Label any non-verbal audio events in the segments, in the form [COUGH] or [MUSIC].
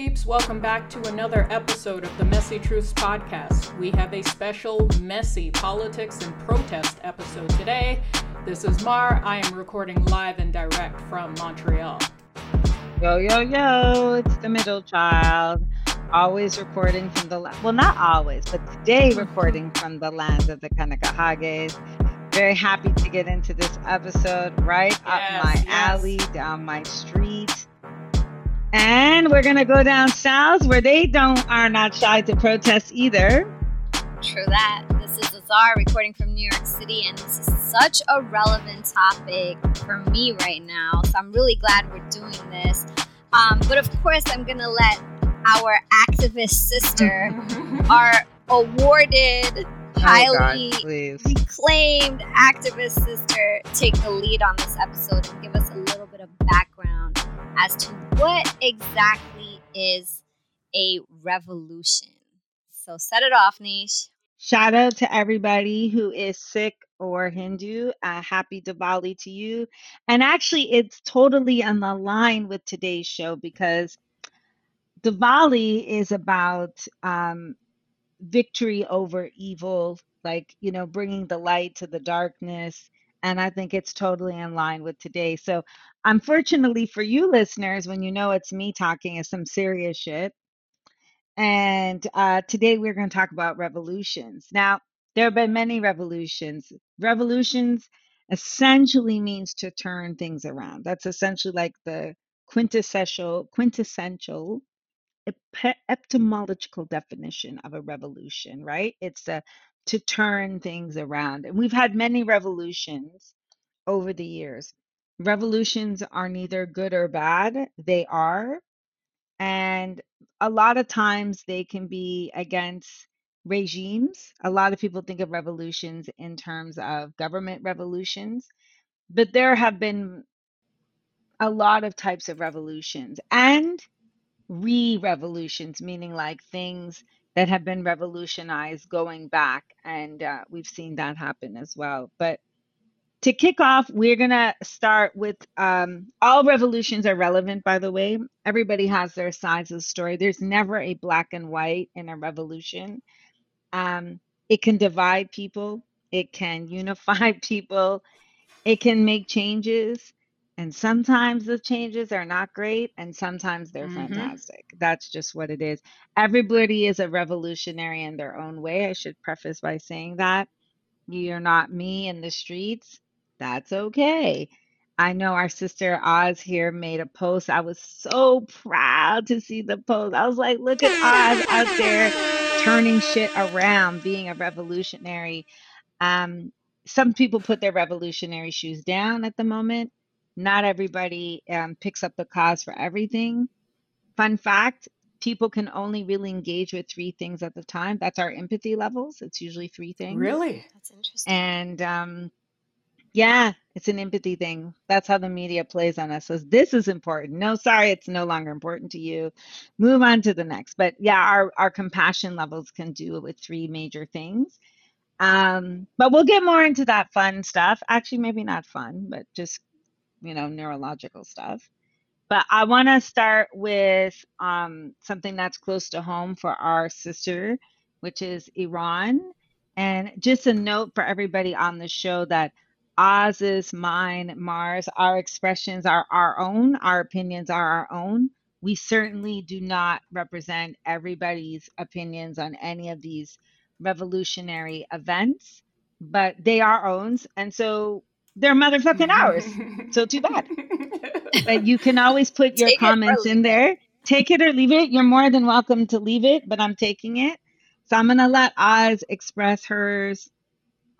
peeps? Welcome back to another episode of the Messy Truths podcast. We have a special messy politics and protest episode today. This is Mar. I am recording live and direct from Montreal. Yo, yo, yo, it's the middle child. Always reporting from the, la- well, not always, but today recording from the land of the Kanakahages. Very happy to get into this episode right Yes, up my yes. alley, down my street. And we're going to go down south where they don't, are not shy to protest either. True that. This is Azar recording from New York City, and this is such a relevant topic for me right now. So I'm really glad we're doing this. Um, but of course, I'm going to let our activist sister, [LAUGHS] our awarded, Oh, highly God, please. reclaimed activist sister, take the lead on this episode and give us a little bit of background as to what exactly is a revolution. So set it off, Nish. Shout out to everybody who is Sikh or Hindu. Uh, happy Diwali to you. And actually, it's totally on the line with today's show because Diwali is about um, victory over evil, like, you know, bringing the light to the darkness. And I think it's totally in line with today. So, unfortunately for you listeners, when you know it's me talking, is some serious shit. And uh, today we're going to talk about revolutions. Now, there have been many revolutions. Revolutions essentially means to turn things around. That's essentially like the quintessential, quintessential ep- etymological definition of a revolution, right? It's a, to turn things around. And we've had many revolutions over the years. Revolutions are neither good or bad, they are. And a lot of times they can be against regimes. A lot of people think of revolutions in terms of government revolutions, but there have been a lot of types of revolutions and re revolutions, meaning like things that have been revolutionized going back. And uh, we've seen that happen as well. But to kick off, we're going to start with um, all revolutions are relevant, by the way. Everybody has their sides of the story. There's never a black and white in a revolution. Um, it can divide people, it can unify [LAUGHS] people, it can make changes. And sometimes the changes are not great, and sometimes they're Mhm. fantastic. That's just what it is. Everybody is a revolutionary in their own way. I should preface by saying that. You're not me in the streets. That's okay. I know our sister Oz here made a post. I was so proud to see the post. I was like, look at Oz out there turning shit around, being a revolutionary. Um, some people put their revolutionary shoes down at the moment. Not everybody um, picks up the cause for everything. Fun fact people can only really engage with three things at the time. That's our empathy levels. It's usually three things. Really? That's interesting. And um, yeah, it's an empathy thing. That's how the media plays on us. Says this is important. No, sorry, it's no longer important to you. Move on to the next. But yeah, our, our compassion levels can do it with three major things. Um, but we'll get more into that fun stuff. Actually, maybe not fun, but just, you know, neurological stuff. But I want to start with um, something that's close to home for our sister, which is Iran. And just a note for everybody on the show that Oz's, mine, Mars, our expressions are our own, our opinions are our own. We certainly do not represent everybody's opinions on any of these revolutionary events, but they are own. And so they're motherfucking ours. [LAUGHS] So too bad. But you can always put your Take comments in there. Take it or leave it. You're more than welcome to leave it, but I'm taking it. So I'm going to let Oz express hers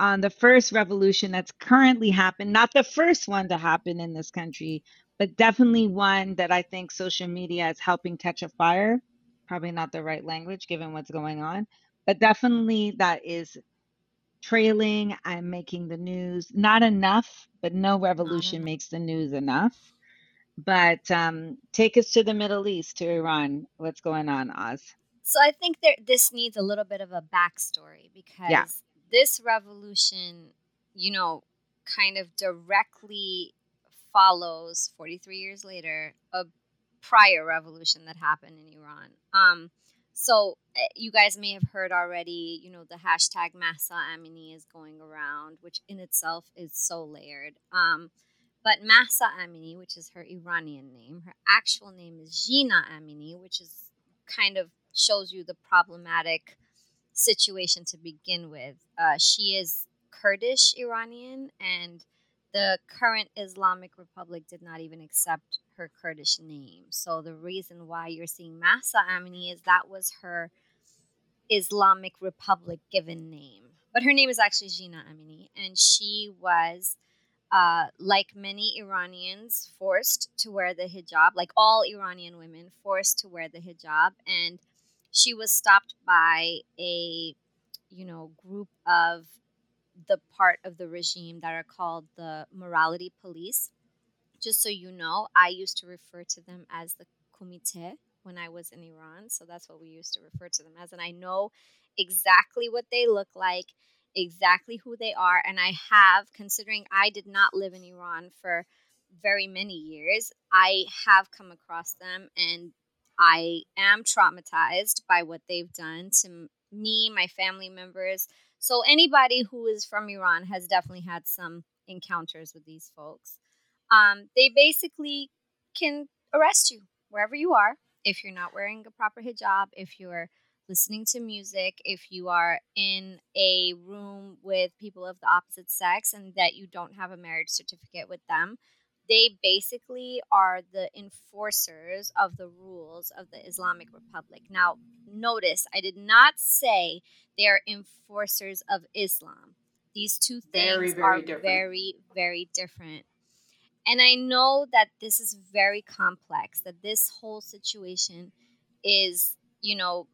on the first revolution that's currently happened, not the first one to happen in this country, but definitely one that I think social media is helping catch a fire. Probably not the right language given what's going on, but definitely that is trailing and making the news. Not enough, but no revolution enough. makes the news enough. But um, take us to the Middle East, to Iran. What's going on, Oz? So I think there, this needs a little bit of a backstory because this revolution, you know, kind of directly follows 43 years later a prior revolution that happened in Iran. Um, so eh, you guys may have heard already, you know, the hashtag Mahsa Amini is going around, which in itself is so layered. Um, but Mahsa Amini, which is her Iranian name, her actual name is Jina Amini, which is kind of shows you the problematic situation to begin with. Uh, she is Kurdish Iranian, and the current Islamic Republic did not even accept her Kurdish name. So the reason why you're seeing Mahsa Amini is that was her Islamic Republic given name. But her name is actually Jina Amini, and she was, uh, like many Iranians, forced to wear the hijab, like all Iranian women, forced to wear the hijab. And she was stopped by a, you know, group of the part of the regime that are called the morality police. Just so you know, I used to refer to them as the Komiteh when I was in Iran. So that's what we used to refer to them as. And I know exactly what they look like, exactly who they are. And I have, considering I did not live in Iran for very many years, I have come across them and I am traumatized by what they've done to me, my family members, so anybody who is from Iran has definitely had some encounters with these folks. Um, they basically can arrest you wherever you are if you're not wearing a proper hijab, if you're listening to music, if you are in a room with people of the opposite sex and that you don't have a marriage certificate with them. They basically are the enforcers of the rules of the Islamic Republic. Now, notice I did not say they are enforcers of Islam. These two things very, very are different. very, very different. And I know that this is very complex, that this whole situation is, you know,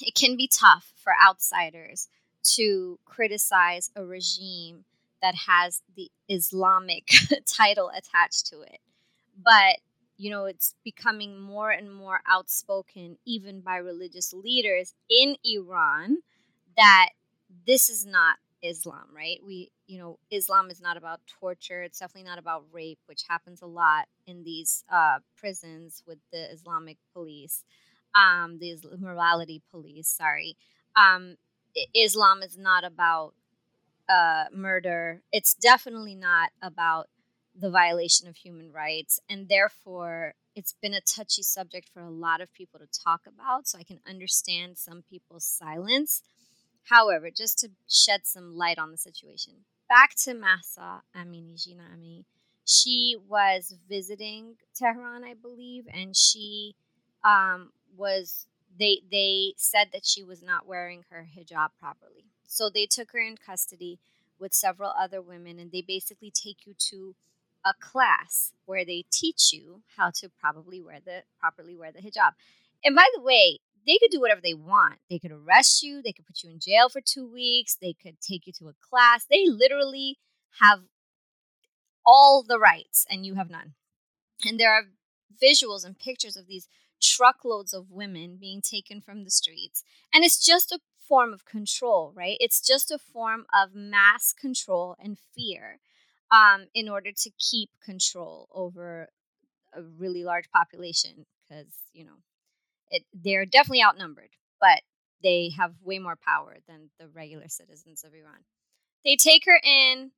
it can be tough for outsiders to criticize a regime that has the Islamic [LAUGHS] title attached to it. But, you know, it's becoming more and more outspoken, even by religious leaders in Iran, that this is not Islam, right? We, you know, Islam is not about torture. It's definitely not about rape, which happens a lot in these uh, prisons with the Islamic police, um, the morality police. Sorry, um, Islam is not about uh, murder. It's definitely not about the violation of human rights, and therefore, it's been a touchy subject for a lot of people to talk about. So I can understand some people's silence However, just to shed some light on the situation, back to Mahsa Amini, Amini. She was visiting Tehran, I believe, and she um, was. They they said that she was not wearing her hijab properly, so they took her in custody with several other women, and they basically take you to a class where they teach you how to probably wear the properly wear the hijab. And by the way, they could do whatever they want. They could arrest you, they could put you in jail for two weeks, they could take you to a class. They literally have all the rights and you have none. And there are visuals and pictures of these truckloads of women being taken from the streets. And it's just a form of control, right? It's just a form of mass control and fear um, in order to keep control over a really large population because, you know, it, they're definitely outnumbered, but they have way more power than the regular citizens of Iran. They take her in.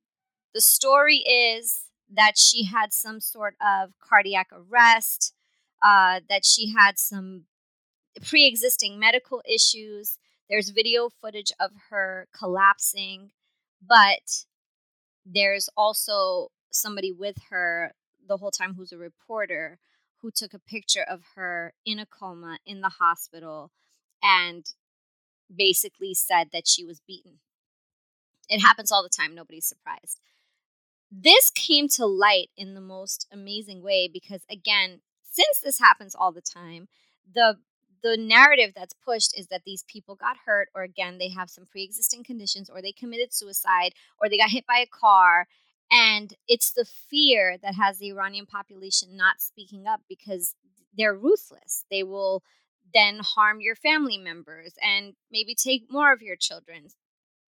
The story is that she had some sort of cardiac arrest, uh, that she had some pre existing medical issues. There's video footage of her collapsing, but there's also somebody with her the whole time who's a reporter who took a picture of her in a coma in the hospital and basically said that she was beaten. It happens all the time, nobody's surprised. This came to light in the most amazing way because again, since this happens all the time, the the narrative that's pushed is that these people got hurt or again they have some pre-existing conditions or they committed suicide or they got hit by a car and it's the fear that has the Iranian population not speaking up because they're ruthless. They will then harm your family members and maybe take more of your children.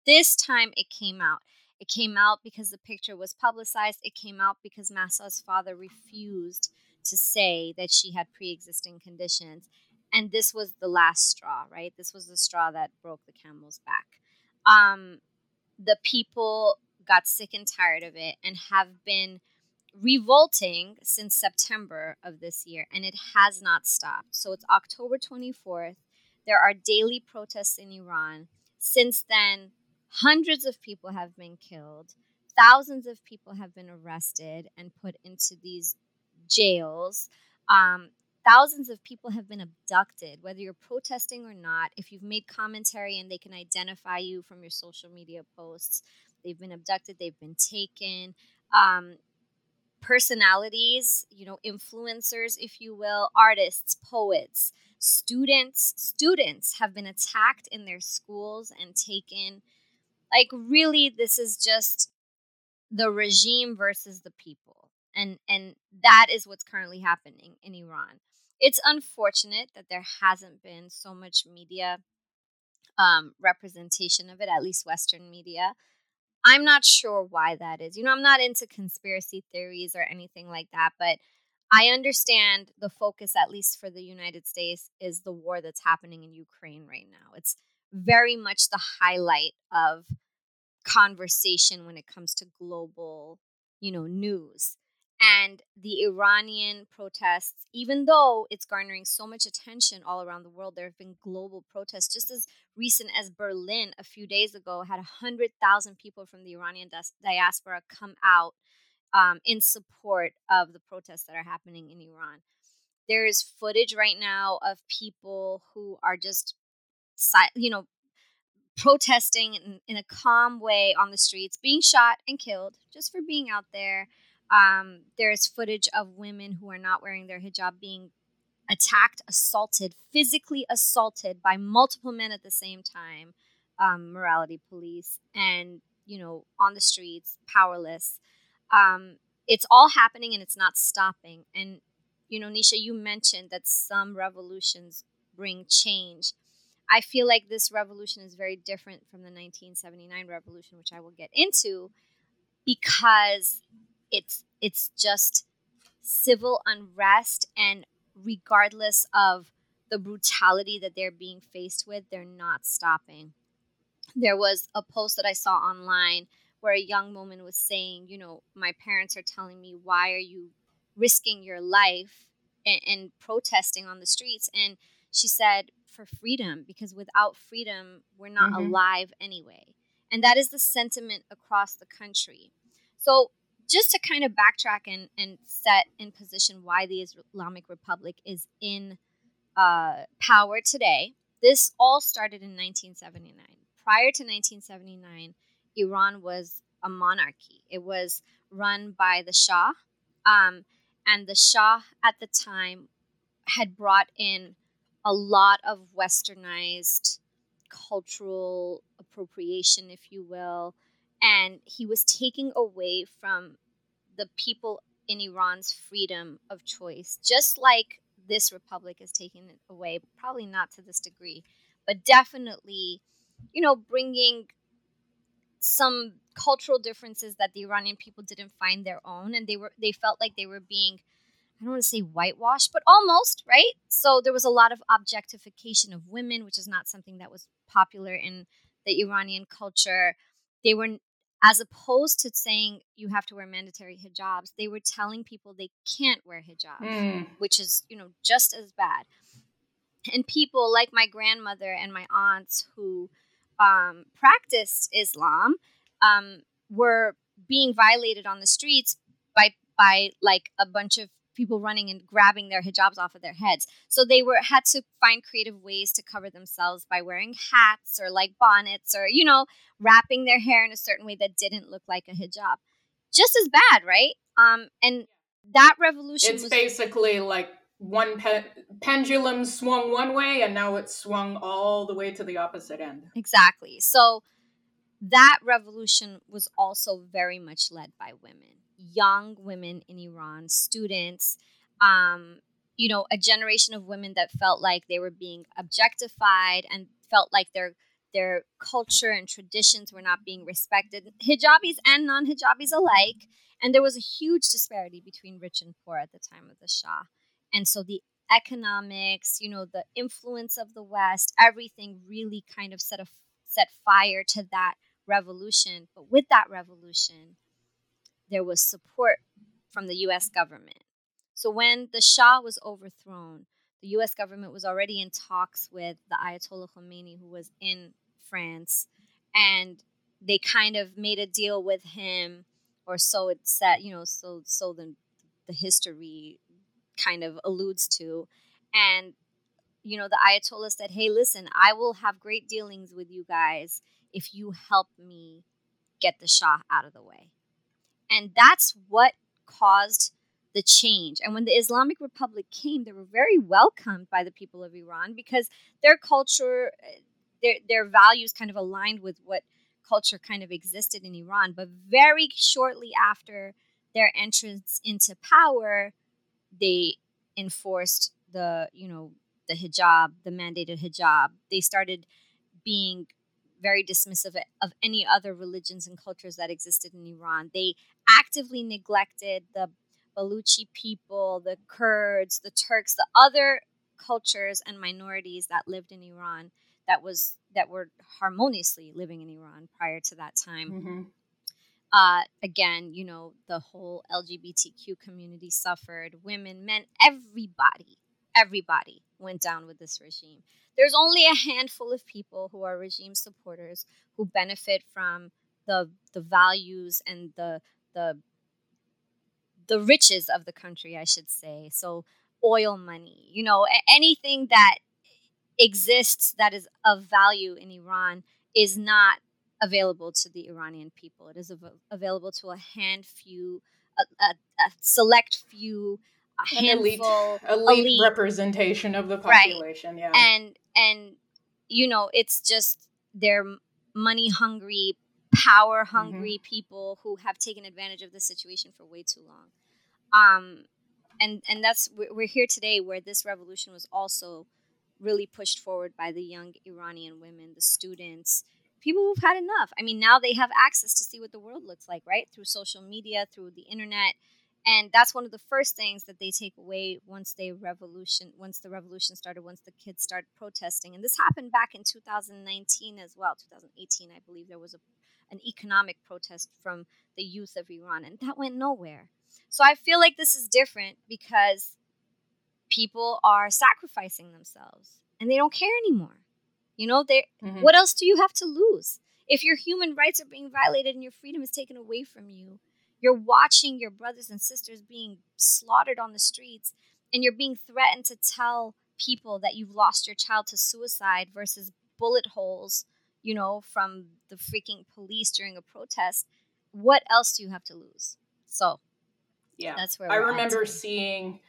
This time it came out. It came out because the picture was publicized. It came out because Mahsa's father refused to say that she had pre-existing conditions and this was the last straw right this was the straw that broke the camel's back um, the people got sick and tired of it and have been revolting since September of this year, and it has not stopped. So it's October 24th. There are daily protests in Iran. Since then, hundreds of people have been killed, thousands of people have been arrested and put into these jails. Um, thousands of people have been abducted, whether you're protesting or not. If you've made commentary and they can identify you from your social media posts, they've been abducted, they've been taken. Um, personalities, you know, influencers, if you will, artists, poets, students, students have been attacked in their schools and taken. Like, really, this is just the regime versus the people. And, and that is what's currently happening in Iran. It's unfortunate that there hasn't been so much media um, representation of it, at least Western media. I'm not sure why that is. You know, I'm not into conspiracy theories or anything like that, but I understand the focus, at least for the United States, is the war that's happening in Ukraine right now. It's very much the highlight of conversation when it comes to global, you know, news. And the Iranian protests, even though it's garnering so much attention all around the world, there have been global protests. Just as recent as Berlin a few days ago had 100,000 people from the Iranian diaspora come out um, in support of the protests that are happening in Iran. There is footage right now of people who are just, you know, protesting in, in a calm way on the streets, being shot and killed just for being out there. Um, there's footage of women who are not wearing their hijab being attacked, assaulted, physically assaulted by multiple men at the same time, um, morality police, and, you know, on the streets, powerless. Um, it's all happening and it's not stopping. And, you know, Nisha, you mentioned that some revolutions bring change. I feel like this revolution is very different from the 1979 revolution, which I will get into, because it's it's just civil unrest and regardless of the brutality that they're being faced with they're not stopping. There was a post that i saw online where a young woman was saying you know my parents are telling me why are you risking your life and, and protesting on the streets? And she said for freedom because without freedom we're not mm-hmm. alive anyway. And that is the sentiment across the country. So just to kind of backtrack and, and set in position why the Islamic Republic is in uh, power today, this all started in 1979. Prior to 1979, Iran was a monarchy. It was run by the Shah, um, and the Shah at the time had brought in a lot of westernized cultural appropriation, if you will, and he was taking away from the people in Iran's freedom of choice, just like this republic is taking it away, probably not to this degree, but definitely, you know, bringing some cultural differences that the Iranian people didn't find their own and they were they felt like they were being I don't want to say whitewashed, but almost, right? So there was a lot of objectification of women, which is not something that was popular in the Iranian culture. They were as opposed to saying you have to wear mandatory hijabs they were telling people they can't wear hijabs mm. which is you know just as bad and people like my grandmother and my aunts who um, practiced islam um, were being violated on the streets by by like a bunch of people running and grabbing their hijabs off of their heads. So they were had to find creative ways to cover themselves by wearing hats or like bonnets or you know wrapping their hair in a certain way that didn't look like a hijab. Just as bad, right? Um, and that revolution. It's was- basically like one pe- pendulum swung one way and now it's swung all the way to the opposite end. Exactly. So that revolution was also very much led by women young women in Iran, students, um, you know, a generation of women that felt like they were being objectified and felt like their their culture and traditions were not being respected, hijabis and non-hijabis alike. And there was a huge disparity between rich and poor at the time of the Shah. And so the economics, you know, the influence of the West, everything really kind of set a set fire to that revolution. But with that revolution, there was support from the US government. So when the Shah was overthrown, the US government was already in talks with the Ayatollah Khomeini, who was in France, and they kind of made a deal with him, or so it said, you know, so so the the history kind of alludes to. And, you know, the Ayatollah said, hey, listen, I will have great dealings with you guys if you help me get the Shah out of the way. And that's what caused the change. And when the Islamic Republic came, they were very welcomed by the people of Iran because their culture, eh, their, their values kind of aligned with what culture kind of existed in Iran. But very shortly after their entrance into power, they enforced the you know the hijab the mandated hijab they started being very dismissive of any other religions and cultures that existed in Iran. They actively neglected the Baluchi people, the Kurds, the Turks, the other cultures and minorities that lived in Iran that was that were harmoniously living in Iran prior to that time. Mm-hmm. Uh, again, you know, the whole LGBTQ community suffered, women, men, everybody, everybody went down with this regime. There's only a handful of people who are regime supporters who benefit from the the values and the the the riches of the country, I should say. So oil money, you know, anything that exists that is of value in Iran is not available to the Iranian people. It is av- available to a hand few, a, a, a select few, a An handful, elite, [LAUGHS] elite, elite, representation of the population. Right. Yeah, and and you know, it's just they're money hungry, power hungry mm-hmm. people who have taken advantage of the situation for way too long. Um, and and that's we're here today where this revolution was also really pushed forward by the young Iranian women, the students, people who've had enough. I mean, now they have access to see what the world looks like, right? Through social media, through the internet. And that's one of the first things that they take away once they revolution, once the revolution started, once the kids started protesting. And this happened back in 2019 as well, 2018, I believe there was a, an economic protest from the youth of Iran, and that went nowhere. So I feel like this is different because people are sacrificing themselves and they don't care anymore. You know, they mm-hmm. what else do you have to lose? If your human rights are being violated and your freedom is taken away from you, you're watching your brothers and sisters being slaughtered on the streets and you're being threatened to tell people that you've lost your child to suicide versus bullet holes, you know, from the freaking police during a protest. What else do you have to lose? So, yeah, that's where I remember seeing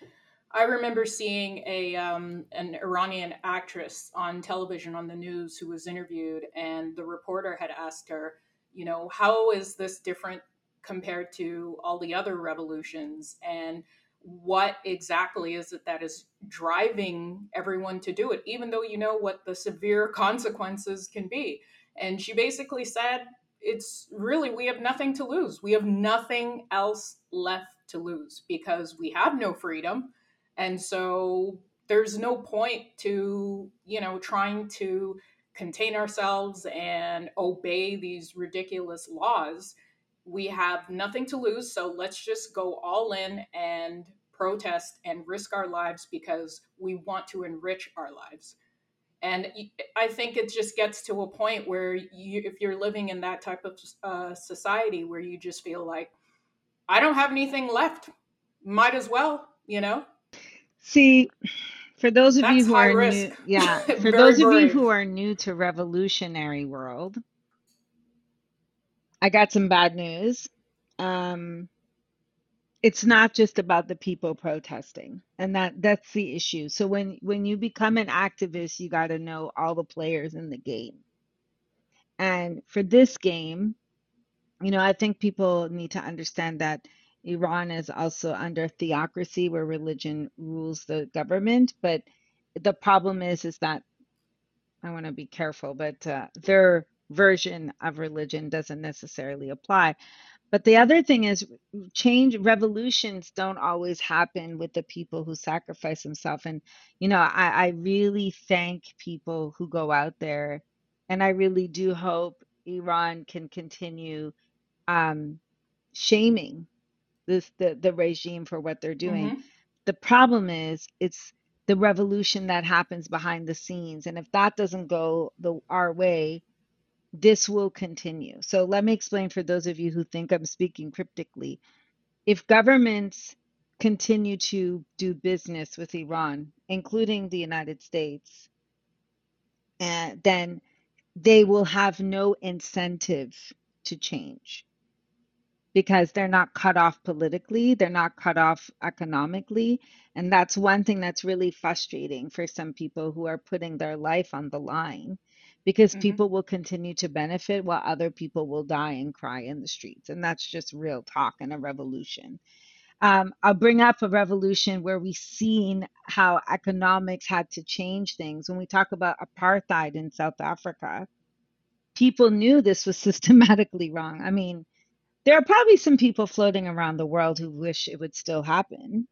I remember seeing a um, an Iranian actress on television on the news who was interviewed, and the reporter had asked her, you know, how is this different compared to all the other revolutions, and what exactly is it that is driving everyone to do it, even though you know what the severe [LAUGHS] consequences can be? And she basically said, it's really we have nothing to lose. We have nothing else left to lose because we have no freedom and so there's no point to, you know, trying to contain ourselves and obey these ridiculous laws. We have nothing to lose, so let's just go all in and protest and risk our lives because we want to enrich our lives. And I think it just gets to a point where you, if you're living in that type of uh, society where you just feel like, I don't have anything left, might as well, you know? See, for those of you who are risk. new, yeah, [LAUGHS] for those of you who are new to revolutionary world, I got some bad news. Um, it's not just about the people protesting, and that that's the issue. So when when you become an activist, you got to know all the players in the game. And for this game, you know, I think people need to understand that Iran is also under theocracy where religion rules the government, but the problem is is that I want to be careful, but uh, their version of religion doesn't necessarily apply. But the other thing is, change revolutions don't always happen with the people who sacrifice themselves. And, you know, I, I really thank people who go out there. And I really do hope Iran can continue um, shaming this the, the regime for what they're doing. Mm-hmm. The problem is it's the revolution that happens behind the scenes. And if that doesn't go the our way, this will continue. So let me explain for those of you who think I'm speaking cryptically. If governments continue to do business with Iran, including the United States, and then they will have no incentive to change because they're not cut off politically, they're not cut off economically. And that's one thing that's really frustrating for some people who are putting their life on the line because Mm-hmm. people will continue to benefit while other people will die and cry in the streets. And that's just real talk and a revolution. Um, I'll bring up a revolution where we've seen how economics had to change things. When we talk about apartheid in South Africa, people knew this was [LAUGHS] systematically wrong. I mean, there are probably some people floating around the world who wish it would still happen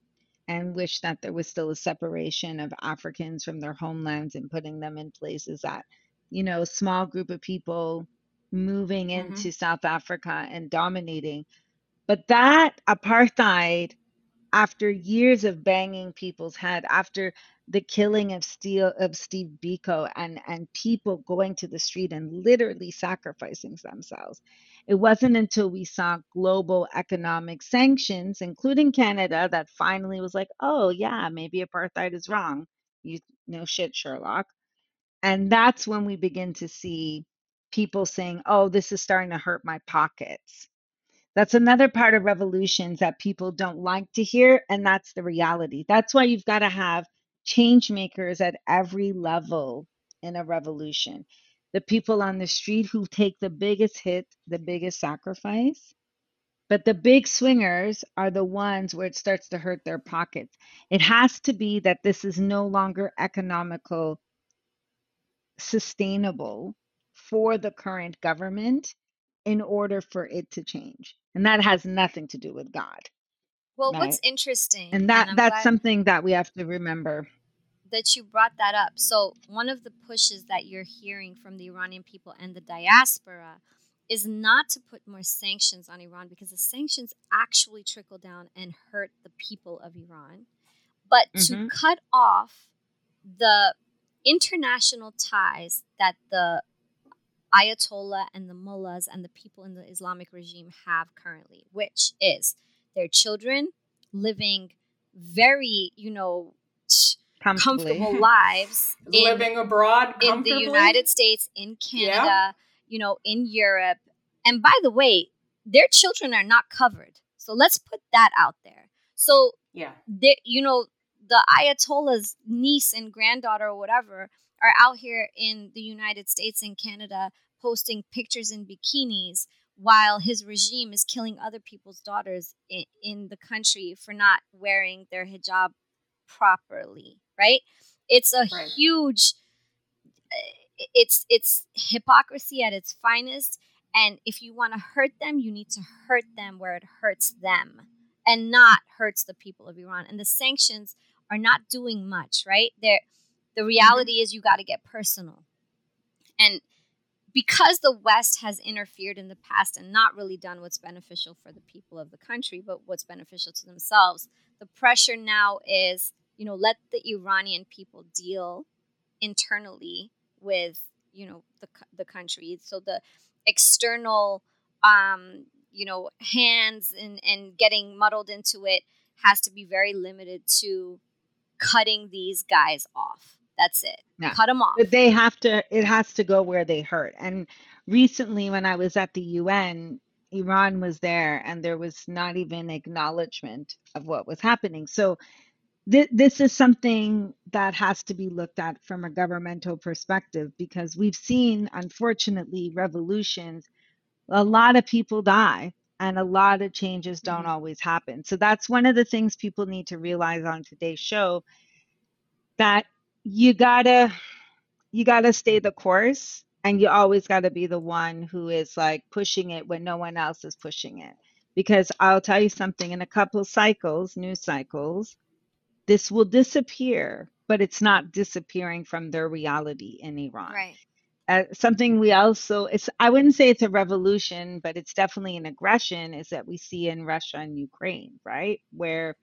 and wish that there was still a separation of Africans from their homelands and putting them in places that, you know, a small group of people moving Mm-hmm. into South Africa and dominating. But that apartheid after years of banging people's head, after the killing of Steel of Steve Biko and and people going to the street and literally sacrificing themselves. It wasn't until we saw global economic sanctions, including Canada, that finally was like, oh yeah, maybe apartheid is wrong. You know shit, Sherlock. And that's when we begin to see people saying, oh, this is starting to hurt my pockets that's another part of revolutions that people don't like to hear, and that's the reality. That's why you've got to have change makers at every level in a revolution. The people on the street who take the biggest hit, the biggest sacrifice, but the big swingers are the ones where it starts to hurt their pockets. It has to be that this is no longer economical sustainable for the current government in order for it to change. And that has nothing to do with God, Well, right? what's interesting, And and that I'm that's something that we have to remember. that you brought that up. So, one of the pushes that you're hearing from the Iranian people and the diaspora is not to put more sanctions on Iran because the sanctions actually trickle down and hurt the people of Iran, but to hmm cut off the international ties that the Ayatollah and the mullahs and the people in the Islamic regime have currently, which is their children living very, you know, Comfortably. comfortable lives [LAUGHS] in Living abroad in the. United States, in Yeah. Canada, you know, in Europe. And by the way, their children are not covered. So let's put that out there. So Yeah. they, you know, the Ayatollah's niece and granddaughter or whatever are out here in the United States and Canada posting pictures in bikinis while his regime is killing other people's daughters in, in the country for not wearing their hijab properly, right? It's a Right. huge uh, it's it's hypocrisy at its finest and if you want to hurt them you need to hurt them where it hurts them and not hurts the people of Iran and the sanctions are not doing much right? There the reality is you got to get personal. And because the west has interfered in the past and not really done what's beneficial for the people of the country but what's beneficial to themselves the pressure now is you know let the iranian people deal internally with you know the, the country. So the external um you know hands and and getting muddled into it has to be very limited to cutting these guys off that's it Yeah. cut them off But they have to, it has to go where they hurt. And recently, when I was at the UN, Iran was there and there was not even acknowledgement of what was happening. So, th- this is something that has to be looked at from a governmental perspective because we've seen, unfortunately, revolutions, a lot of people die and a lot of changes don't Mhm. always happen. So, that's one of the things people need to realize on today's show that you gotta you got to stay the course and you always got to be the one who is like pushing it when no one else is pushing it Because I'll tell you something in a couple cycles, new cycles, this will disappear, but it's not disappearing from their reality in Iran. Right. Uh, something we also it's I wouldn't say it's a revolution, but it's definitely an aggression is that we see in Russia and Ukraine, right? Where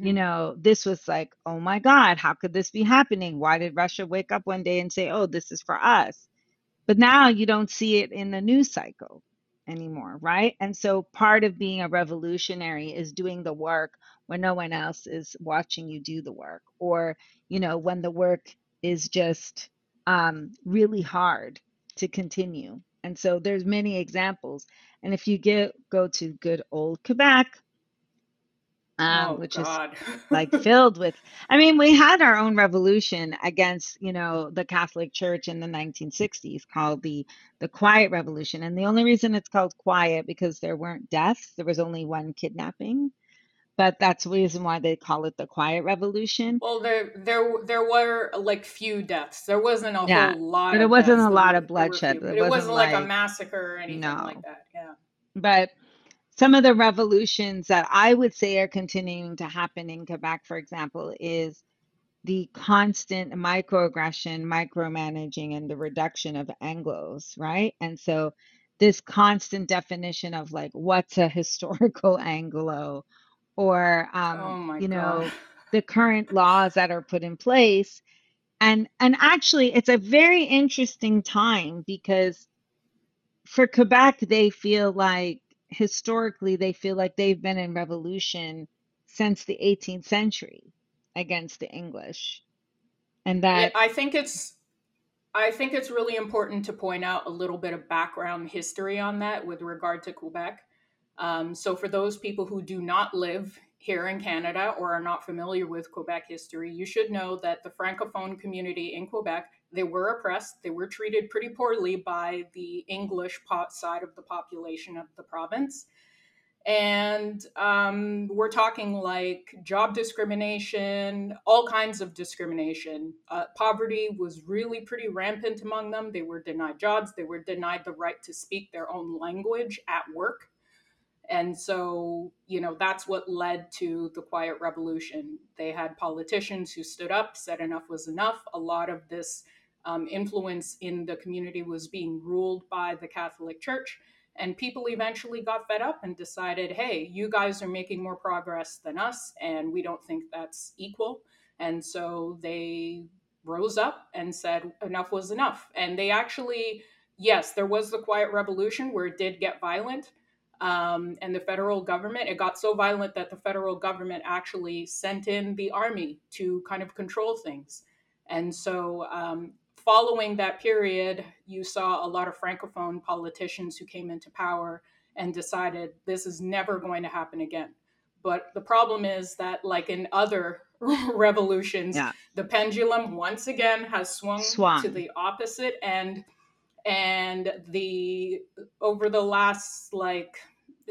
you hmm know, this was like, oh my God, how could this be happening? Why did Russia wake up one day and say, oh, this is for us? But now you don't see it in the news cycle anymore, right? And so part of being a revolutionary is doing the work when no one else is watching you do the work, or, you know, when the work is just um, really hard to continue. And so there's many examples. And if you get go to good old Quebec, um, Oh which is like [LAUGHS] filled with i mean we had our own revolution against you know the catholic church in the 1960s called the the quiet revolution and the only reason it's called quiet because there weren't deaths there was only one kidnapping but that's the reason why they call it the quiet revolution Well, there there there were like few deaths. There wasn't a yeah whole lot but it of wasn't a lot of bloodshed few, it wasn't wasn't like a massacre or anything like that. Yeah. but some of the revolutions that i would say are continuing to happen in quebec for example is the constant microaggression, micromanaging, and the reduction of Anglos, right? And so this constant definition of like what's a [LAUGHS] historical Anglo or Oh um, my you God. know, [LAUGHS] the current laws that are put in place. And and actually it's a very interesting time because for Quebec, they feel like historically they feel like they've been in revolution since the 18th century against the English and that I think it's I think it's really important to point out a little bit of background history on that with regard to Quebec. Um, so, for those people who do not live here in Canada or are not familiar with Quebec history, you should know that the Francophone community in Quebec they were oppressed. They were treated pretty poorly by the English side of the population of the province and um, we're talking like job discrimination, all kinds of discrimination. Uh, poverty was really pretty rampant among them. They were denied jobs, they were denied the right to speak their own language at work. And so, you know, that's what led to the Quiet Revolution. They had politicians who stood up, said enough was enough. A lot of this um, influence in the community was being ruled by the Catholic Church. And people eventually got fed up and decided, hey, you guys are making more progress than us, and we don't think that's equal. And so they rose up and said, enough was enough. And they actually, yes, there was the Quiet Revolution where it did get violent um, and the federal government. It got so violent that the federal government actually sent in the army to kind of control things. And so, um, following that period, you saw a lot of francophone politicians who came into power and decided this is never going to happen again. But the problem is that, like in other [LAUGHS] revolutions, yeah the pendulum once again has swung to the opposite end and the over the last like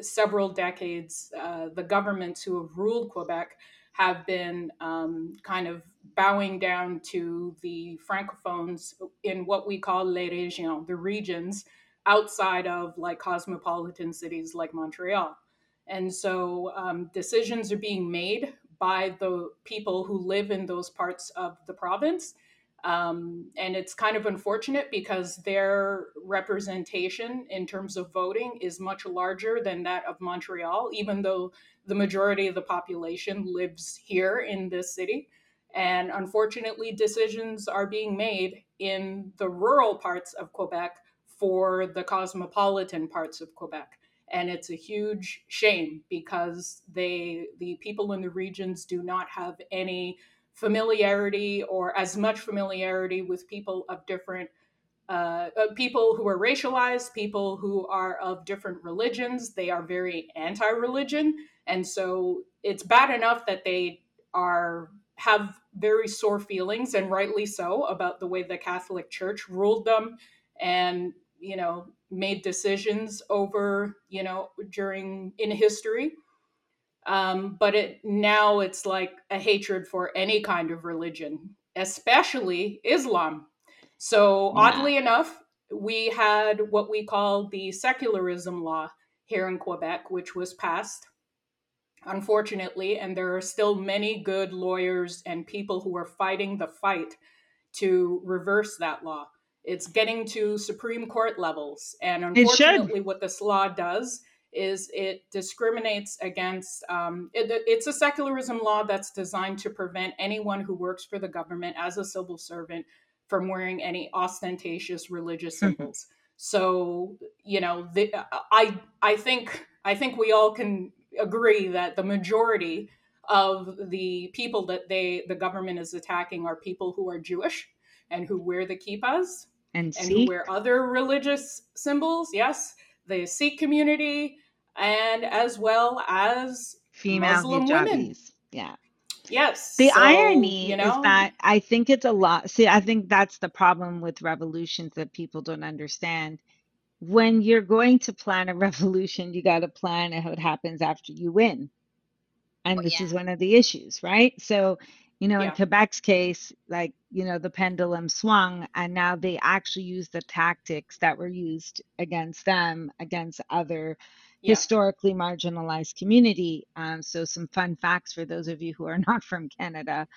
several decades, uh, the governments who have ruled Quebec have been um, kind of bowing down to the francophones in what we call les régions, the regions outside of like cosmopolitan cities like Montreal. And so um, decisions are being made by the people who live in those parts of the province um, and it's kind of unfortunate because their representation in terms of voting is much larger than that of Montreal, even though the majority of the population lives here in this city. And unfortunately, decisions are being made in the rural parts of Quebec for the cosmopolitan parts of Quebec. And it's a huge shame because they, the people in the regions, do not have any familiarity or as much familiarity with people of different uh, uh, people who are racialized, people who are of different religions. They are very anti-religion, and so it's bad enough that they are have very sore feelings, and rightly so, about the way the Catholic Church ruled them, and you know made decisions over you know during in history um, but it now it's like a hatred for any kind of religion, especially Islam. So yeah oddly enough, we had what we call the secularism law here in Quebec, which was passed, unfortunately. And there are still many good lawyers and people who are fighting the fight to reverse that law. It's getting to Supreme Court levels. And unfortunately, what this law does is it discriminates against um, it, it's a secularism law that's designed to prevent anyone who works for the government as a civil servant from wearing any ostentatious religious mm-hmm. symbols. So you know the, i i think i think we all can agree that the majority of the people that they the government is attacking are people who are jewish and who wear the kippas and, and who wear other religious symbols. Yes the sikh community and as well as female Muslim hijabis. Women. Yeah. Yes. The so, irony you know, is that I think it's a lot. See, I think that's the problem with revolutions that people don't understand. When you're going to plan a [LAUGHS] revolution, you got to plan how it happens after you win. And oh, this yeah. is one of the issues, right? So, you know, yeah. in Quebec's case, like, you know, the pendulum swung and now they actually use the tactics that were used against them, against other historically marginalized community. Um, so, some fun facts for those of you who are [LAUGHS] not from Canada.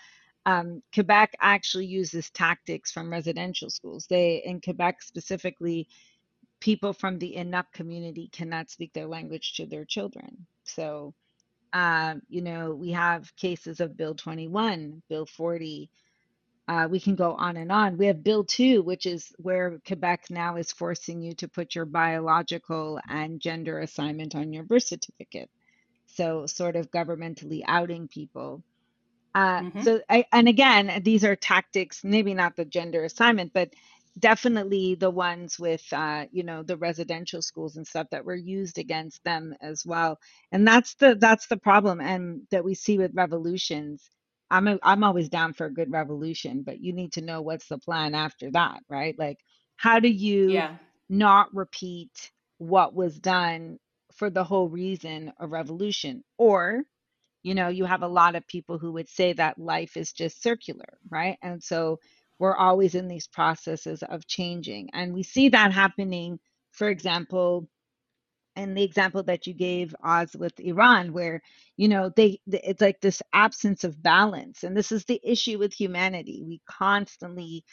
Um, Quebec actually uses tactics from residential schools. They, in Quebec specifically, people from the Inuk community cannot speak their language to their children. So, uh, you know, we have cases of Bill 21, Bill 40, uh, we can go on and on. We have Bill 2, which is where Quebec now is forcing you to put your biological and gender assignment on your birth certificate. So, sort of governmentally outing people. Uh, mm-hmm. So, I, and again, these are tactics, maybe not the gender assignment, but definitely the ones with uh, you know the residential schools and stuff that were used against them as well and that's the that's the problem and that we see with revolutions I'm a, I'm always down for a good revolution, but you need to know what's the plan after that, right? Like, how do you yeah. not repeat what was done for the whole reason of revolution? Or, you know, you have a lot of people who would say that life is just circular, right? And so we're always in these processes of changing. And we see that happening, for example, and the example that you gave Oz with Iran, where you know they it's like this absence of balance, and this is the issue with humanity. We constantly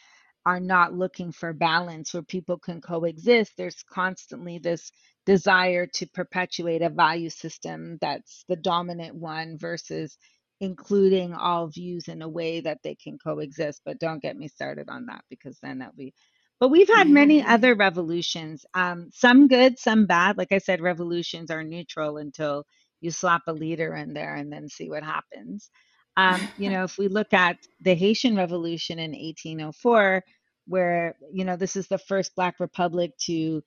are not looking for balance where people can coexist. There's constantly this desire to perpetuate a value system that's the dominant one versus including all views in a way that they can coexist. But don't get me started on that because then that'll be but we've had many other revolutions, um, some good, some bad. Like I said, revolutions are neutral until you slap a leader in there and then see what happens. Um, you know, [LAUGHS] if we look at the Haitian Revolution in 1804, where, you know, this is the first Black Republic to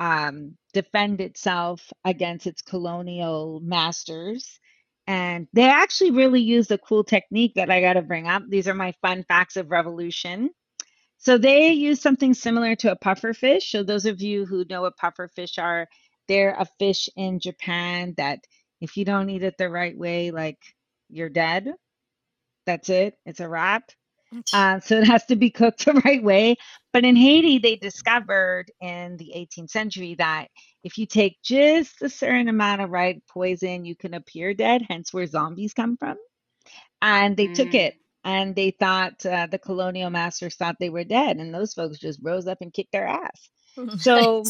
um, defend itself against its colonial masters. And they actually really used a cool technique that I got to bring up. These are my fun facts of revolution. So they use something similar to a puffer fish. So those of you who know what puffer fish are, they're a fish in Japan that if you don't eat it the right way, like you're dead. That's it. It's a wrap. Uh, so it has to be cooked [LAUGHS] the right way. But in Haiti, they discovered in the 18th century that if you take just a certain amount of right poison, you can appear dead, hence where zombies come from. And they mm. took it and they thought uh, the colonial masters thought they were dead and those folks just rose up and kicked their ass. [LAUGHS] So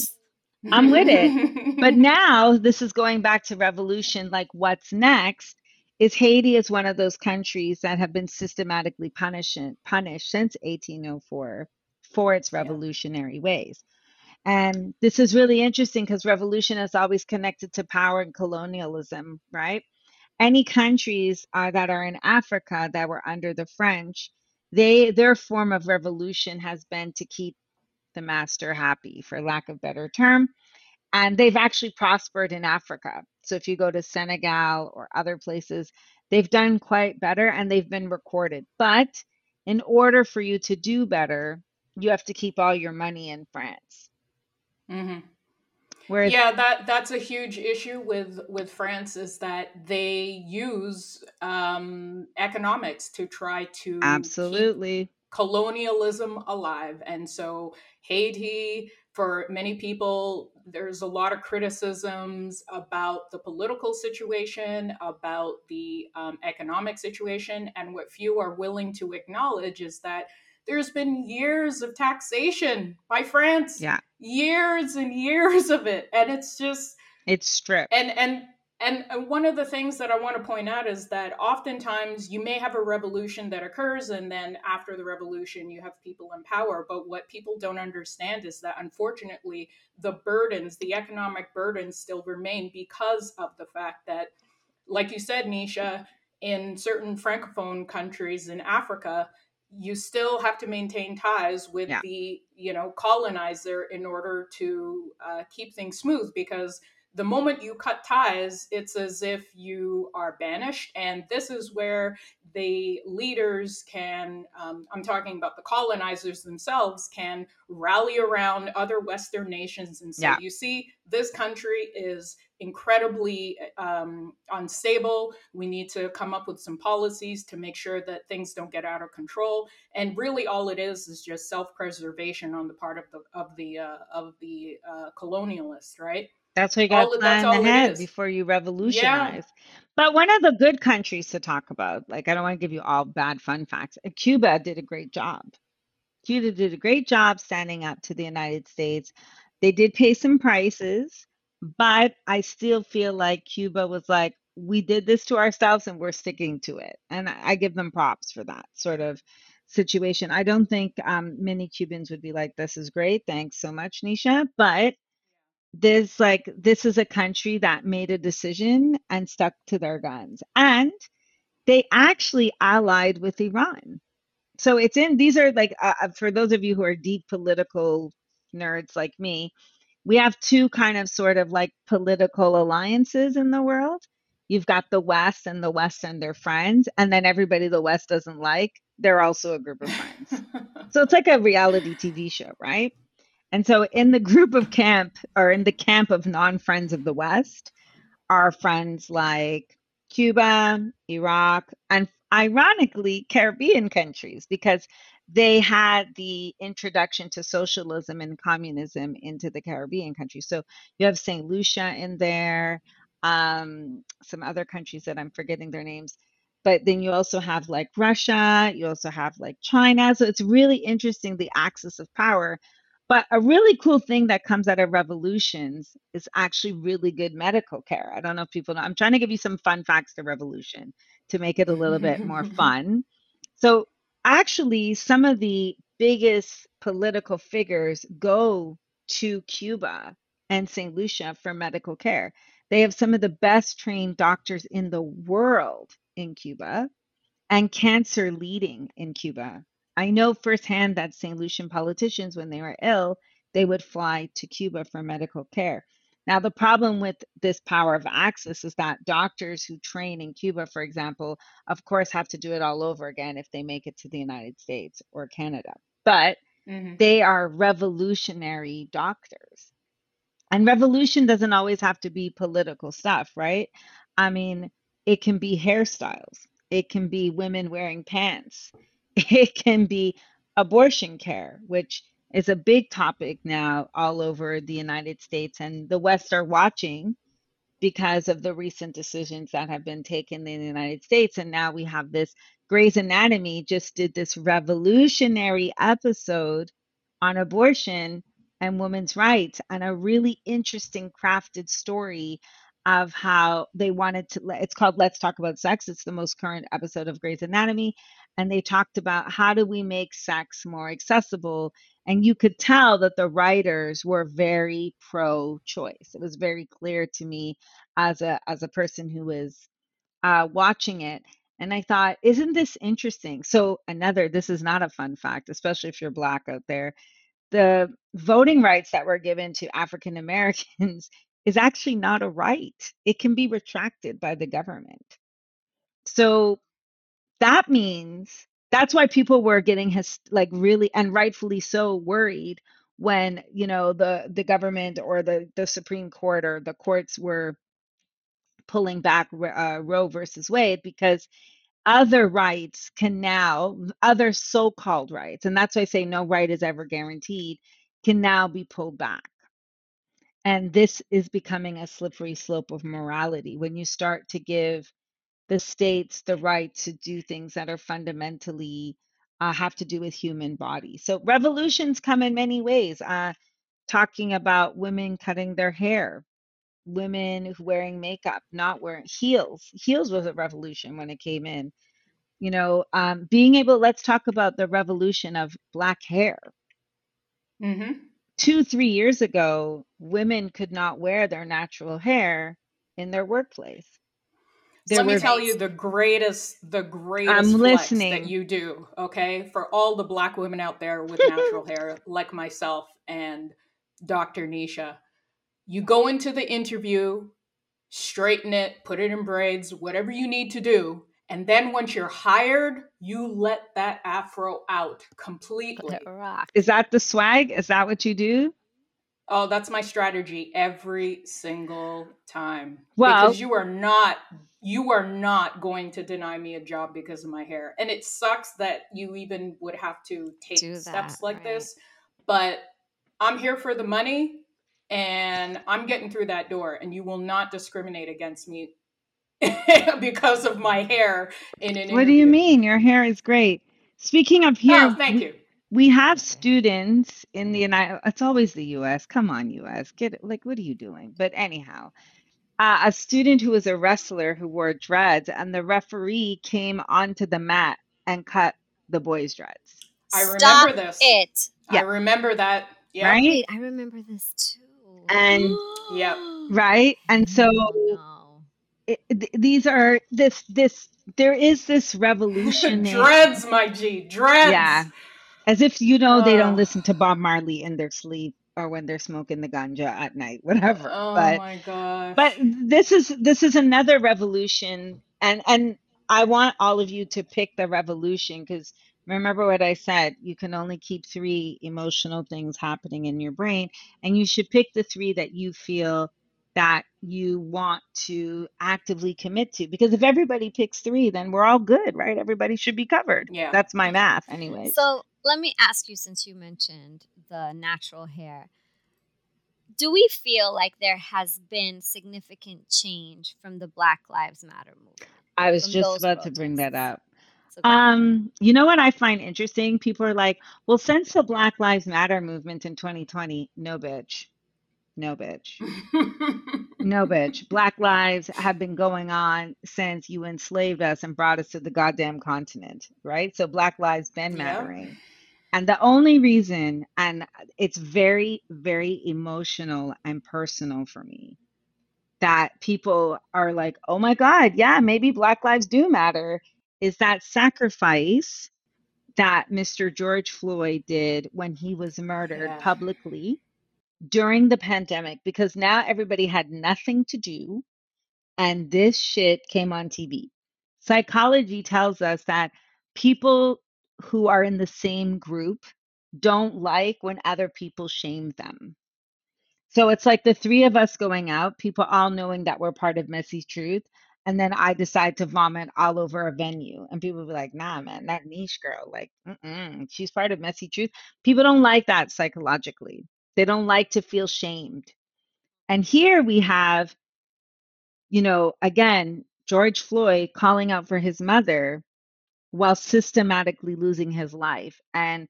i'm with it. But [LAUGHS] now this is going back to revolution like what's next is haiti is one of those countries that have been systematically punished punished since 1804 for its revolutionary yeah. ways. And this is really interesting because revolution is always connected to power and colonialism right any countries uh, that are in Africa that were under the French, they their form of revolution has been to keep the master happy, for lack of better term, and they've actually prospered in Africa. So if you go to Senegal or other places, they've done quite better and they've been recorded. But in order for you to do better, you have to keep all your money in France. Mm-hmm. Whereas, yeah, that that's a huge issue with with France is that they use um, economics to try to absolutely colonialism alive. And so Haiti, for many people, there's a lot of criticisms about the political situation, about the um, economic situation. And what few are willing to acknowledge is that there's been years of taxation by France. Yeah. Years and years [LAUGHS] of it. And it's just it's stripped. And and and one of the things that I want to point out is that oftentimes you may have a revolution that occurs, and then after the revolution, you have people in power. But what people don't understand is that unfortunately, the burdens, the economic burdens, still remain because of the fact that, like you said, Nisha, in certain francophone countries in Africa, you still have to maintain ties with yeah. the you know colonizer in order to uh, keep things smooth because the moment you cut ties, it's as if you are banished. And this is where the leaders can, um, I'm talking about the colonizers themselves, can rally around other Western nations and say, yeah. you see, this country is incredibly um, unstable. We need to come up with some policies to make sure that things don't get out of control. And really, all it is is just self-preservation on the part of the of the uh, of the uh, colonialist, right? That's what you got to plan ahead before you revolutionize. Yeah. But one of the good countries to talk about, like I don't want to give you all bad fun facts. Uh, Cuba did a great job. Cuba did a great job standing up to the United States. They did pay some prices, but I still feel like Cuba was like, we did this to ourselves and we're sticking to it. And I give them props for that sort of situation. I don't think um, many Cubans would be like, this is great. Thanks so much, Nisha. But this like this is a country that made a decision and stuck to their guns. And they actually allied with iran. So it's in these are like uh, uh, for those of you who are deep political nerds like me we have two kind of sort of like political alliances in the world. You've got the west and the west and their friends and then everybody the west doesn't like they're also a group of friends. [LAUGHS] So it's like a reality tv show right and so in the group of camp or in the camp of non-friends of the West are friends like Cuba, Iraq, and ironically Caribbean countries because they had the introduction to socialism and communism into the Caribbean countries. So you have St. Lucia in there, um, some other countries that I'm forgetting their names. But then you also have like Russia, you also have like China. So it's really interesting the axis of power but a really cool thing that comes out of revolutions is actually really good medical care. I don't know if people know. I'm trying to give you some fun facts to revolution to make it a little bit more [LAUGHS] fun. So, actually, some of the biggest political figures go to Cuba and St. Lucia for medical care. They have some of the best trained doctors in the world in Cuba and cancer leading in Cuba. I know firsthand that St. Lucian politicians, when they were ill, they would fly to Cuba for medical care. Now, the problem with this power of access is that doctors who train in Cuba, for example, of course, have to do it all over again if they make it to the United States or Canada. But mm-hmm. they are revolutionary doctors. And revolution doesn't always have to be political stuff, right? I mean, it can be hairstyles, it can be women wearing pants, [LAUGHS] it can be abortion care, which is a big topic now all over the United States, and the West are watching because of the recent decisions that have been taken in the United States. And now we have this Grey's Anatomy just did this revolutionary episode on abortion and women's rights and a really interesting crafted story of how they wanted to it's called let's talk about sex it's the most current episode of grey's anatomy and they talked about how do we make sex more accessible and you could tell that the writers were very pro choice it was very clear to me as a as a person who was uh, watching it and i thought isn't this interesting so another this is not a fun fact especially if you're black out there the voting rights that were given to african americans [LAUGHS] is actually not a right. It can be retracted by the government. So that means that's why people were getting his like really and rightfully so worried when you know the the government or the the Supreme Court or the courts were pulling back uh, Roe versus Wade because other rights can now, other so called rights, and that's why I say no right is ever guaranteed, can now be pulled back. And this is becoming a slippery slope of morality when you start to give the states the right to do things that are fundamentally uh, have to do with human body. So revolutions come in many ways. Uh, talking about women cutting their hair, women wearing makeup, not wearing heels. Heels was a revolution when it came in. You know, um, being able. Let's talk about the revolution of black hair. Mm-hmm. Two, three years ago, women could not wear their natural hair in their workplace. There Let me tell you the greatest, the greatest I'm flex that you do. Okay, for all the black women out there with natural hair, like myself and Dr. Nisha, you go into the interview, straighten it, put it in braids, whatever you need to do, and then once you're hired, you let that afro out completely. Let it rock. Is that the swag? Is that what you do? Oh, that's my strategy every single time. Well- because you are not you are not going to deny me a job because of my hair. And it sucks that you even would have to take Do steps like right. this, but I'm here for the money and I'm getting through that door and you will not discriminate against me [LAUGHS] because of my hair in an What do you mean? Your hair is great. Speaking of oh, hair, Oh, thank you. We have students in the United. It's always the U.S. Come on, U.S. Get it? Like, what are you doing? But anyhow, uh, a student who was a wrestler who wore dreads, and the referee came onto the mat and cut the boy's dreads. I remember Stop this. it. I Yeah. remember that. Yeah. Right? Wait, I remember this too. And- [GASPS] Yep. Right? And so Oh, no. it, th- these are this this there is this [LAUGHS] revolution. dreads, my G. Dreads. Yeah. As if you know they don't oh. listen to Bob Marley in their sleep or when they're smoking the ganja at night, whatever. Oh but my gosh. but this is this is another revolution and and I want all of you to pick the revolution because remember what I said, you can only keep three emotional things happening in your brain and you should pick the three that you feel that you want to actively commit to because if everybody picks 3 then we're all good, right? Everybody should be covered. Yeah. That's my math anyways. So let me ask you, since you mentioned the natural hair, do we feel like there has been significant change from the Black Lives Matter movement? I was just about to bring that up. So Um, you know what I find interesting? People are like, well, since the Black Lives Matter movement in 2020, no bitch. No bitch. [LAUGHS] No bitch. Black lives have been going on since you enslaved us and brought us to the goddamn continent, right? So black lives been Yeah. And the only reason, and it's very, very emotional and personal for me, that people are like, oh my God, yeah, maybe Black lives do matter, is that sacrifice that Mr. George Floyd did when he was murdered Yeah. publicly during the pandemic, because now everybody had nothing to do and this shit came on TV. Psychology tells us that people who are in the same group don't like when other people shame them. So it's like the three of us going out, people all knowing that we're part of Messy Truth. And then I decide to vomit all over a venue. And people be like, nah, man, that niche girl, like, she's part of Messy Truth. People don't like that psychologically. They don't like to feel shamed. And here we have, you know, again, George Floyd calling out for his mother while systematically losing his life. And